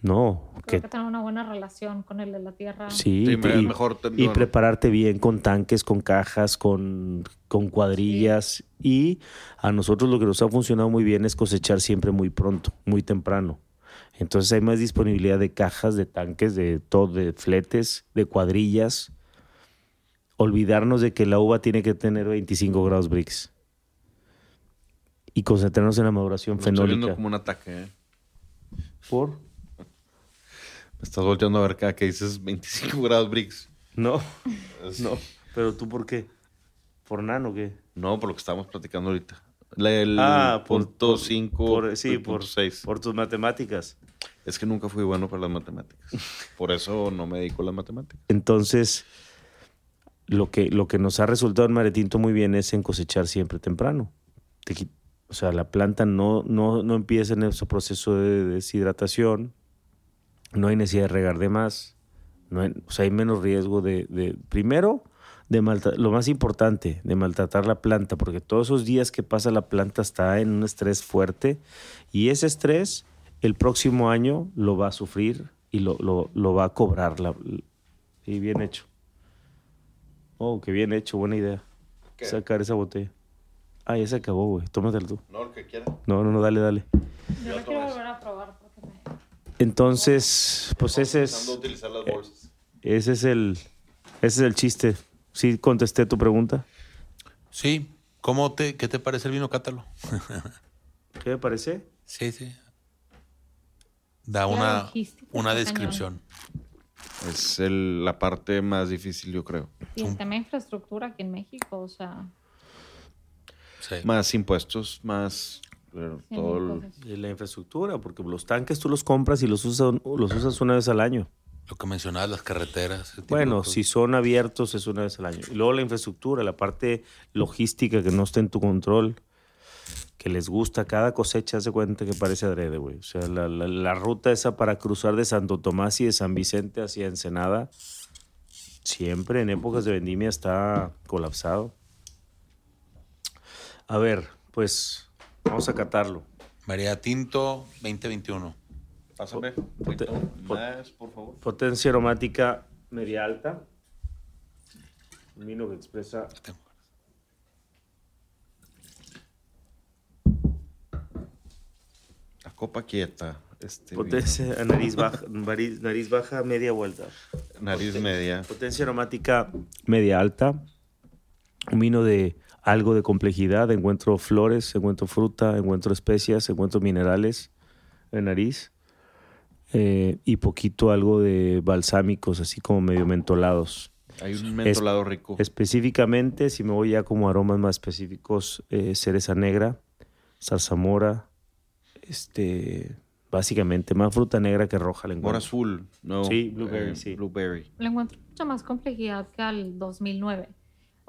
No. Creo Que, que tener una buena relación con el de la tierra. sí, Sí, y- me- y- mejor y prepararte bien con tanques, con cajas, con, con cuadrillas. Y a nosotros lo que nos ha funcionado muy bien es cosechar siempre muy pronto, muy temprano. Entonces hay más disponibilidad de cajas, de tanques, de todo, de fletes, de cuadrillas. Olvidarnos de que la uva tiene que tener 25 grados Brix. Y concentrarnos en la maduración Me estoy viendo fenólica. como un ataque, ¿eh? ¿Por? Estás volteando a ver cada que dices 25 grados Brix. No, Es- no. ¿Pero tú por qué? ¿Por nano o qué? No, por lo que estamos platicando ahorita. La- El Ah, por- punto por- 5, por- sí, por- punto 6. Por tus matemáticas. Es que nunca fui bueno para las matemáticas. Por eso no me dedico a las matemáticas. Entonces, lo que, lo que nos ha resultado en Maretinto muy bien es en cosechar siempre temprano. Te o sea, la planta no, no, no empieza en ese proceso de deshidratación, no hay necesidad de regar de más, no hay- o sea, hay menos riesgo de, de- primero, de lo más importante, de maltratar la planta, porque todos esos días que pasa la planta está en un estrés fuerte y ese estrés el próximo año lo va a sufrir y lo, lo- lo va a cobrar. La, y bien hecho. Oh, qué bien hecho, buena idea. ¿Qué? Sacar esa botella. Ah, ya se acabó, güey. Tómatela tú. No, el que quiera. No, no, no, dale, dale. Yo la quiero volver a probar. Entonces, pues ese es, bolsas. ese es el, ese es el chiste. Sí, contesté tu pregunta. Sí. ¿Cómo te, ¿Qué te parece el vino cátalo? ¿Qué me parece? Sí, sí. Da La una, una está descripción. Es el- la parte más difícil, yo creo. Y el tema de infraestructura aquí en México, o sea, Sí. Más impuestos, más todo el-. Y la infraestructura, porque los tanques tú los compras y los usas, los usas una vez al año. Lo que mencionabas, las carreteras. Bueno, si son abiertos es una vez al año. Y luego la infraestructura, la parte logística que no está en tu control, que les gusta cada cosecha, se cuenta que parece adrede, güey. O sea, la, la- la ruta esa para cruzar de Santo Tomás y de San Vicente hacia Ensenada, siempre en épocas de vendimia está colapsado. A ver, pues vamos a catarlo. María Tinto 2021. Pásame. Pote- pot- Más, por favor. Potencia aromática media alta. Un vino que expresa Tengo. La copa quieta. Este potencia a nariz baja, nariz, nariz baja, media vuelta. Nariz media. Potencia aromática media alta. Un vino de algo de complejidad. Encuentro flores, encuentro fruta, encuentro especias, encuentro minerales en nariz. Eh, y poquito algo de balsámicos, así como medio mentolados. Hay un mentolado rico. Específicamente, si me voy ya como aromas más específicos, eh, cereza negra, zarzamora, este, básicamente más fruta negra que roja le Mora encuentro. azul. No. Sí, blueberry, eh, sí. Blueberry. Le encuentro mucha más complejidad que al 2009.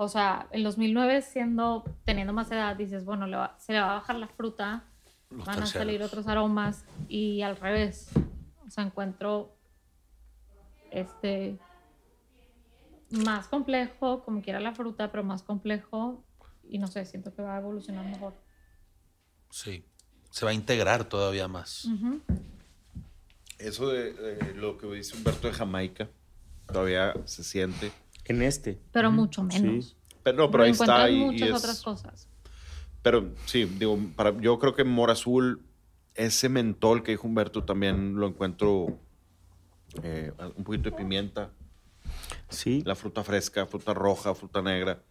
O sea, el 2009 siendo, teniendo más edad, dices, bueno, le va- se le va a bajar la fruta, Los van a terciarios. salir otros aromas y al revés. O sea, encuentro este más complejo, como quiera la fruta, pero más complejo y no sé, siento que va a evolucionar mejor. Sí. Se va a integrar todavía más. Ujú. Eso de, de lo que dice Humberto de Jamaica. Todavía se siente. En este. Pero mucho menos. Sí. Pero no, pero ahí está. Y, y muchas es- otras cosas. Pero sí, digo, para, yo creo que Mora Azul, ese mentol que dijo Humberto también lo encuentro eh, un poquito de pimienta, Sí. la fruta fresca, fruta roja, fruta negra,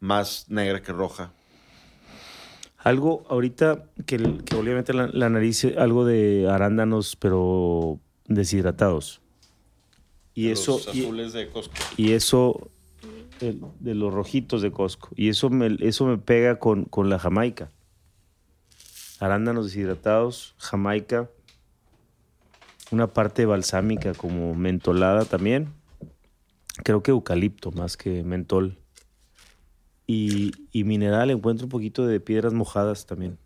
más negra que roja. Algo ahorita que, obviamente la, la nariz, algo de arándanos, pero deshidratados. Y Los eso, y, azules de Costco. y eso el- de los rojitos de Costco. Y eso me, eso me pega con, con la Jamaica. Arándanos deshidratados, Jamaica. Una parte balsámica como mentolada también. Creo que eucalipto más que mentol. Y, y mineral encuentro un poquito de piedras mojadas también.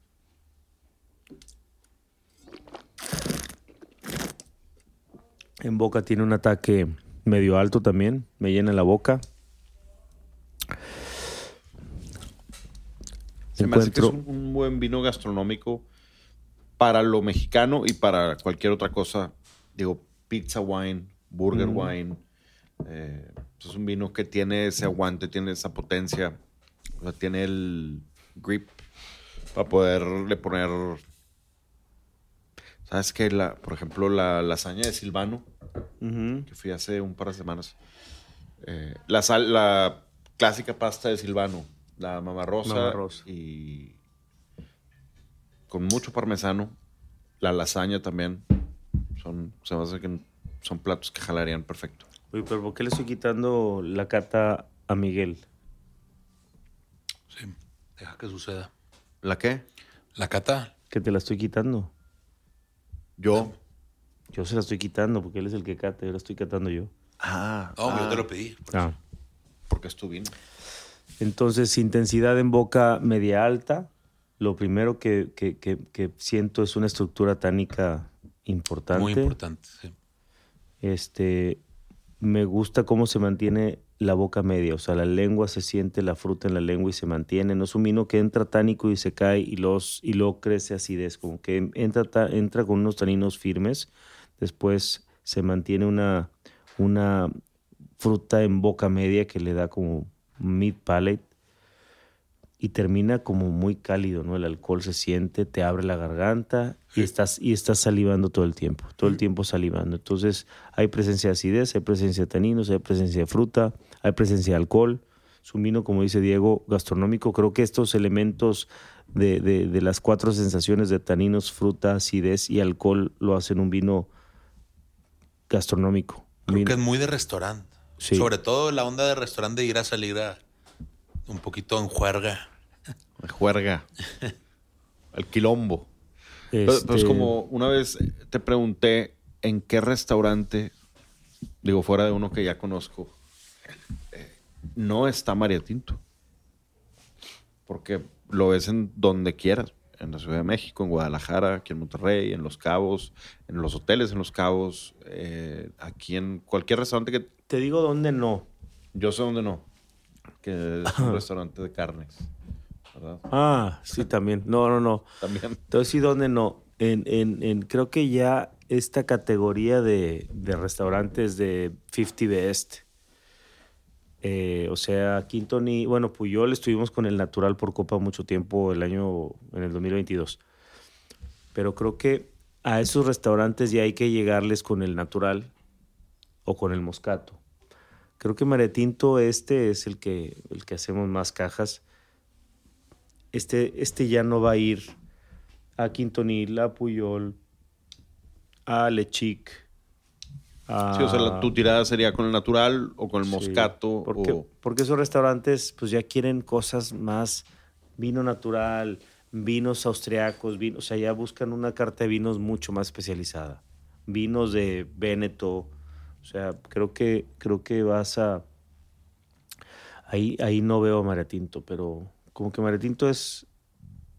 En boca tiene un ataque medio alto también, me llena la boca. Se me hace que es un, un buen vino gastronómico para lo mexicano y para cualquier otra cosa. Digo, pizza wine, burger Mm. wine. eh, es un vino que tiene ese aguante, tiene esa potencia. o sea, tiene el grip para poderle poner. ¿Sabes qué? La, por ejemplo, la lasaña de Silvano, que fui hace un par de semanas. eh, la, sal, la clásica pasta de Silvano, la mamarrosa, Mamarrosa. y con mucho parmesano. La lasaña también. Son, se me hace que son platos que jalarían perfecto. Oye, pero ¿por qué le estoy quitando la cata a Miguel? Sí. Deja que suceda. ¿La qué? La cata. Que te la estoy quitando. Yo. Yo se la estoy quitando porque él es el que cata, yo la estoy catando yo. Ah, No, yo ah, te lo pedí. Ah. Porque es tu vino. Entonces, intensidad en boca media alta. Lo primero que, que- que- que siento es una estructura tánica importante. Muy importante. sí. Este, me gusta cómo se mantiene la boca media, o sea, la lengua se siente la fruta en la lengua y se mantiene. No es un vino que entra tánico y se cae y, los, y luego crece acidez, como que entra, ta- entra con unos taninos firmes, después se mantiene una, una fruta en boca media que le da como mid palate y termina como muy cálido, ¿no? El alcohol se siente, te abre la garganta y estás, y estás salivando todo el tiempo, todo el tiempo salivando. Entonces hay presencia de acidez, hay presencia de taninos, hay presencia de fruta, hay presencia de alcohol. Es un vino, como dice Diego, gastronómico. Creo que estos elementos de, de- de las cuatro sensaciones de taninos, fruta, acidez y alcohol lo hacen un vino gastronómico. Creo vino- que es muy de restaurante. Sí. Sobre todo la onda de restaurante de ir a salir a un poquito en juerga. Juerga. El quilombo. Pero, pero es Este, como una vez te pregunté en qué restaurante, digo, fuera de uno que ya conozco, no está María Tinto. Porque lo ves en donde quieras. en la Ciudad de México, en Guadalajara, aquí en Monterrey, en Los Cabos, en los hoteles en Los Cabos, eh, aquí en cualquier restaurante que Te digo dónde no. yo sé dónde no, que es un restaurante de carnes, ¿verdad? Ah, sí, también. No, no, no. También. Entonces, sí, ¿dónde no? En, en, en, creo que ya esta categoría de, de restaurantes de 50 Best, eh, o sea, Quinton y, bueno, Puyol estuvimos con el Natural por Copa mucho tiempo el año, en el 2022. Pero creo que a esos restaurantes ya hay que llegarles con el Natural o con el Moscato. Creo que Maretinto este es el que, el que hacemos más cajas. Este, este ya no va a ir a Quintonil, a Puyol, a Lechic. Sí, o sea, la- tu tirada sería con el natural o con el Sí, moscato. Porque, o- porque esos restaurantes pues ya quieren cosas más, vino natural, vinos austriacos, vino, o sea, ya buscan una carta de vinos mucho más especializada. Vinos de Véneto, o sea, creo que, creo que vas a... Ahí, ahí no veo a Maretinto, pero como que Maretinto es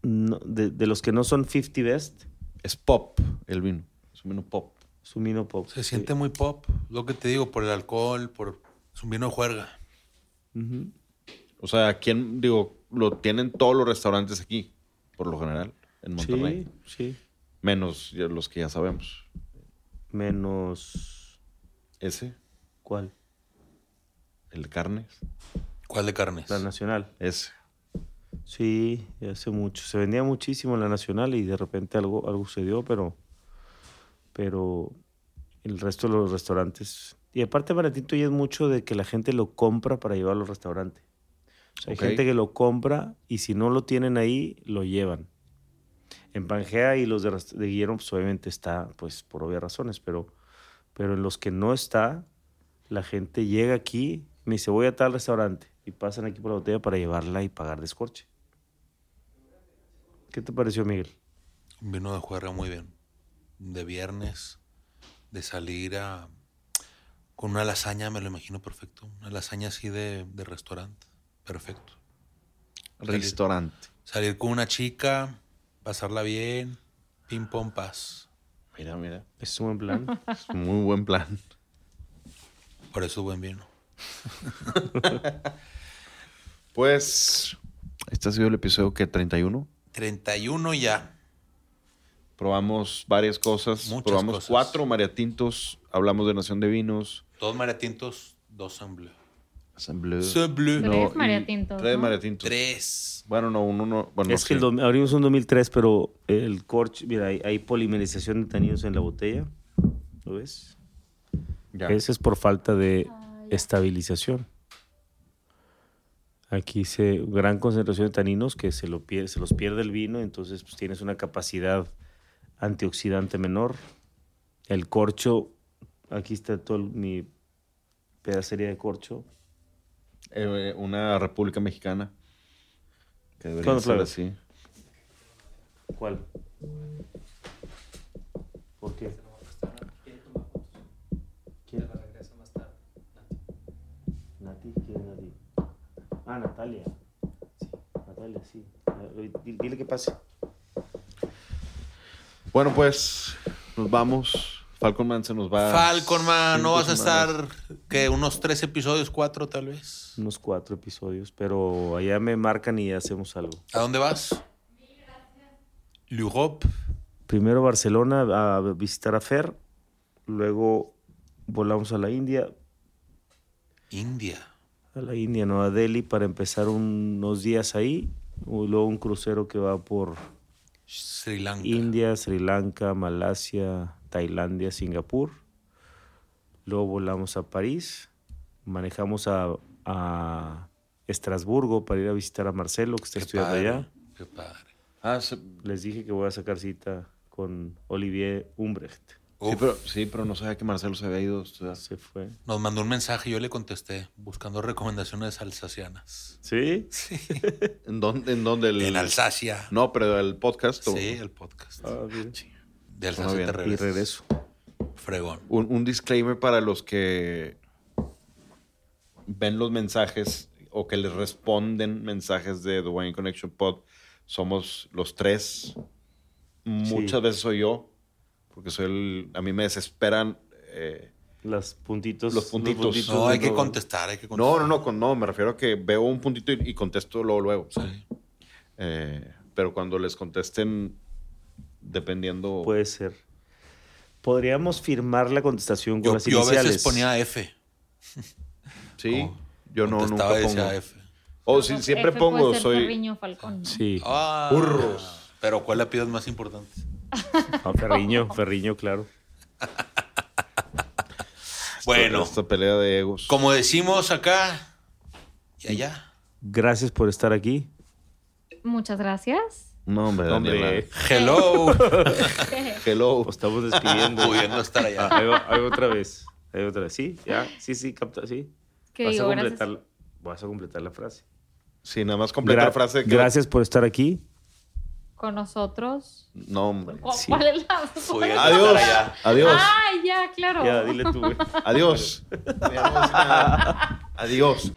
no- de, de los que no son 50 best, es pop el vino. Es un vino pop. Es un vino pop. Se sí. siente muy pop, lo que te digo, por el alcohol, por... Es un vino de juerga. O sea, ¿quién, digo, lo tienen todos los restaurantes aquí, por lo general, en Monterrey? Sí, sí. Menos los que ya sabemos. Menos... Ese, ¿Cuál? el de carnes, ¿Cuál de carnes? La nacional. ese. Sí, hace mucho. Se vendía muchísimo en la nacional y de repente algo, algo sucedió, pero, pero el resto de los restaurantes. Y aparte, Baratito ya es mucho de que la gente lo compra para llevarlo al restaurante. O sea, Ok. Hay gente que lo compra y si no lo tienen ahí, lo llevan. En Pangea y los de, de Guillermo, pues obviamente está, pues por obvias razones, pero, pero en los que no está, la gente llega aquí, me dice, voy a tal restaurante, y pasan aquí por la botella para llevarla y pagar descorche. ¿Qué te pareció, Miguel? Vino de juerga muy bien. De viernes, de salir a... Con una lasaña, me lo imagino perfecto. Una lasaña así de, de restaurante. Perfecto. Restaurante. Salir con una chica, pasarla bien, pim pom paz. Mira, mira. Es un buen plan. Es un muy buen plan. Por eso buen vino. Pues, este ha sido el episodio que 31. 31 ya. Probamos varias cosas. Muchas Probamos cosas. cuatro mariatintos. Hablamos de Nación de Vinos. Dos mariatintos, dos en bleu. Assemblée. C'est bleu. Tres No, y mariatintos, Tres ¿no? mariatintos. Tres. Bueno, no, uno no. Bueno, es que sí. el dom- abrimos un 2003, pero el corcho, mira, hay, hay polimerización de taninos en la botella. ¿Lo ves? Ya. Ese es por falta de estabilización. Aquí se gran concentración de taninos que se, lo pierde, se los pierde el vino, entonces pues, tienes una capacidad antioxidante menor. El corcho, aquí está todo el- mi pedacería de corcho. Eh, una República Mexicana. Que debería ¿Cuándo, ser Flavio? así. ¿Cuál? ¿Por qué? ¿Quién? Nati, ¿quién es Nati? Ah, Natalia. Natalia, sí. Eh, di- Dile que pase. Bueno, pues nos vamos. Falcon Man se nos va. Falcon, man, ¿no vas a estar, que unos tres episodios, cuatro tal vez? Unos cuatro episodios, pero allá me marcan y hacemos algo. ¿A dónde vas? L'Europe. Primero Barcelona a visitar a Fer, luego volamos a la India, India. a la India, Nueva Delhi, para empezar unos días ahí, y luego un crucero que va por Sri Lanka. India, Sri Lanka, Malasia, Tailandia, Singapur. Luego volamos a París, manejamos a, a Estrasburgo para ir a visitar a Marcelo, que está Qué estudiando padre, allá. Qué padre. Ah, se- Les dije que voy a sacar cita con Olivier Umbrecht. Sí, pero, sí, pero no sabía que Marcelo se había ido. Se fue. Nos mandó un mensaje y yo le contesté, buscando recomendaciones alsacianas. ¿Sí? Sí. ¿En dónde? ¿En dónde? El... En Alsacia. No, pero el podcast. o- Sí, el podcast. Ah, mira. De Alsacia bien. te Y regresas. regreso. Fregón. Un, un disclaimer para los que ven los mensajes o que les responden mensajes de The Wine Connection Pod. somos los tres. Muchas Sí. veces soy yo, porque soy el, a mí me desesperan. eh, Los puntitos. Los puntitos. No, hay que no- contestar, hay que no, contestar. no, no, con- no, me refiero a que veo un puntito y, y contesto luego, luego. Sí. Eh, pero cuando les contesten, dependiendo. Puede ser. Podríamos firmar la contestación con Yo, las yo a iniciales. veces ponía F. sí, Oh, yo no, nunca pongo. decía F. O Pues si, siempre F pongo, soy. Falcón. ¿no? Sí. Ah, Burros. Pero ¿cuál apellido es más importante? Ah, Ferriño, Ferriño, claro. Bueno, Esta pelea de egos. como decimos acá y allá. Gracias por estar aquí. Muchas gracias. No, hombre, Hombre. Hello. Hello. Estamos despidiendo. Pudiendo estar allá. Ah, ahí, va- ahí va otra vez. Ahí va otra vez. Sí, ya. Sí, sí, capta, sí. ¿Qué Vas digo? a Gracias. completar, vas a completar la frase. Sí, nada más completa Gra- la frase. que- Gracias por estar aquí. Con nosotros. No, hombre. ¿Cu- Sí. ¿Cuál es la? Adiós. Adiós. Ay, ya, claro. Ya, dile tú. Adiós. Adiós.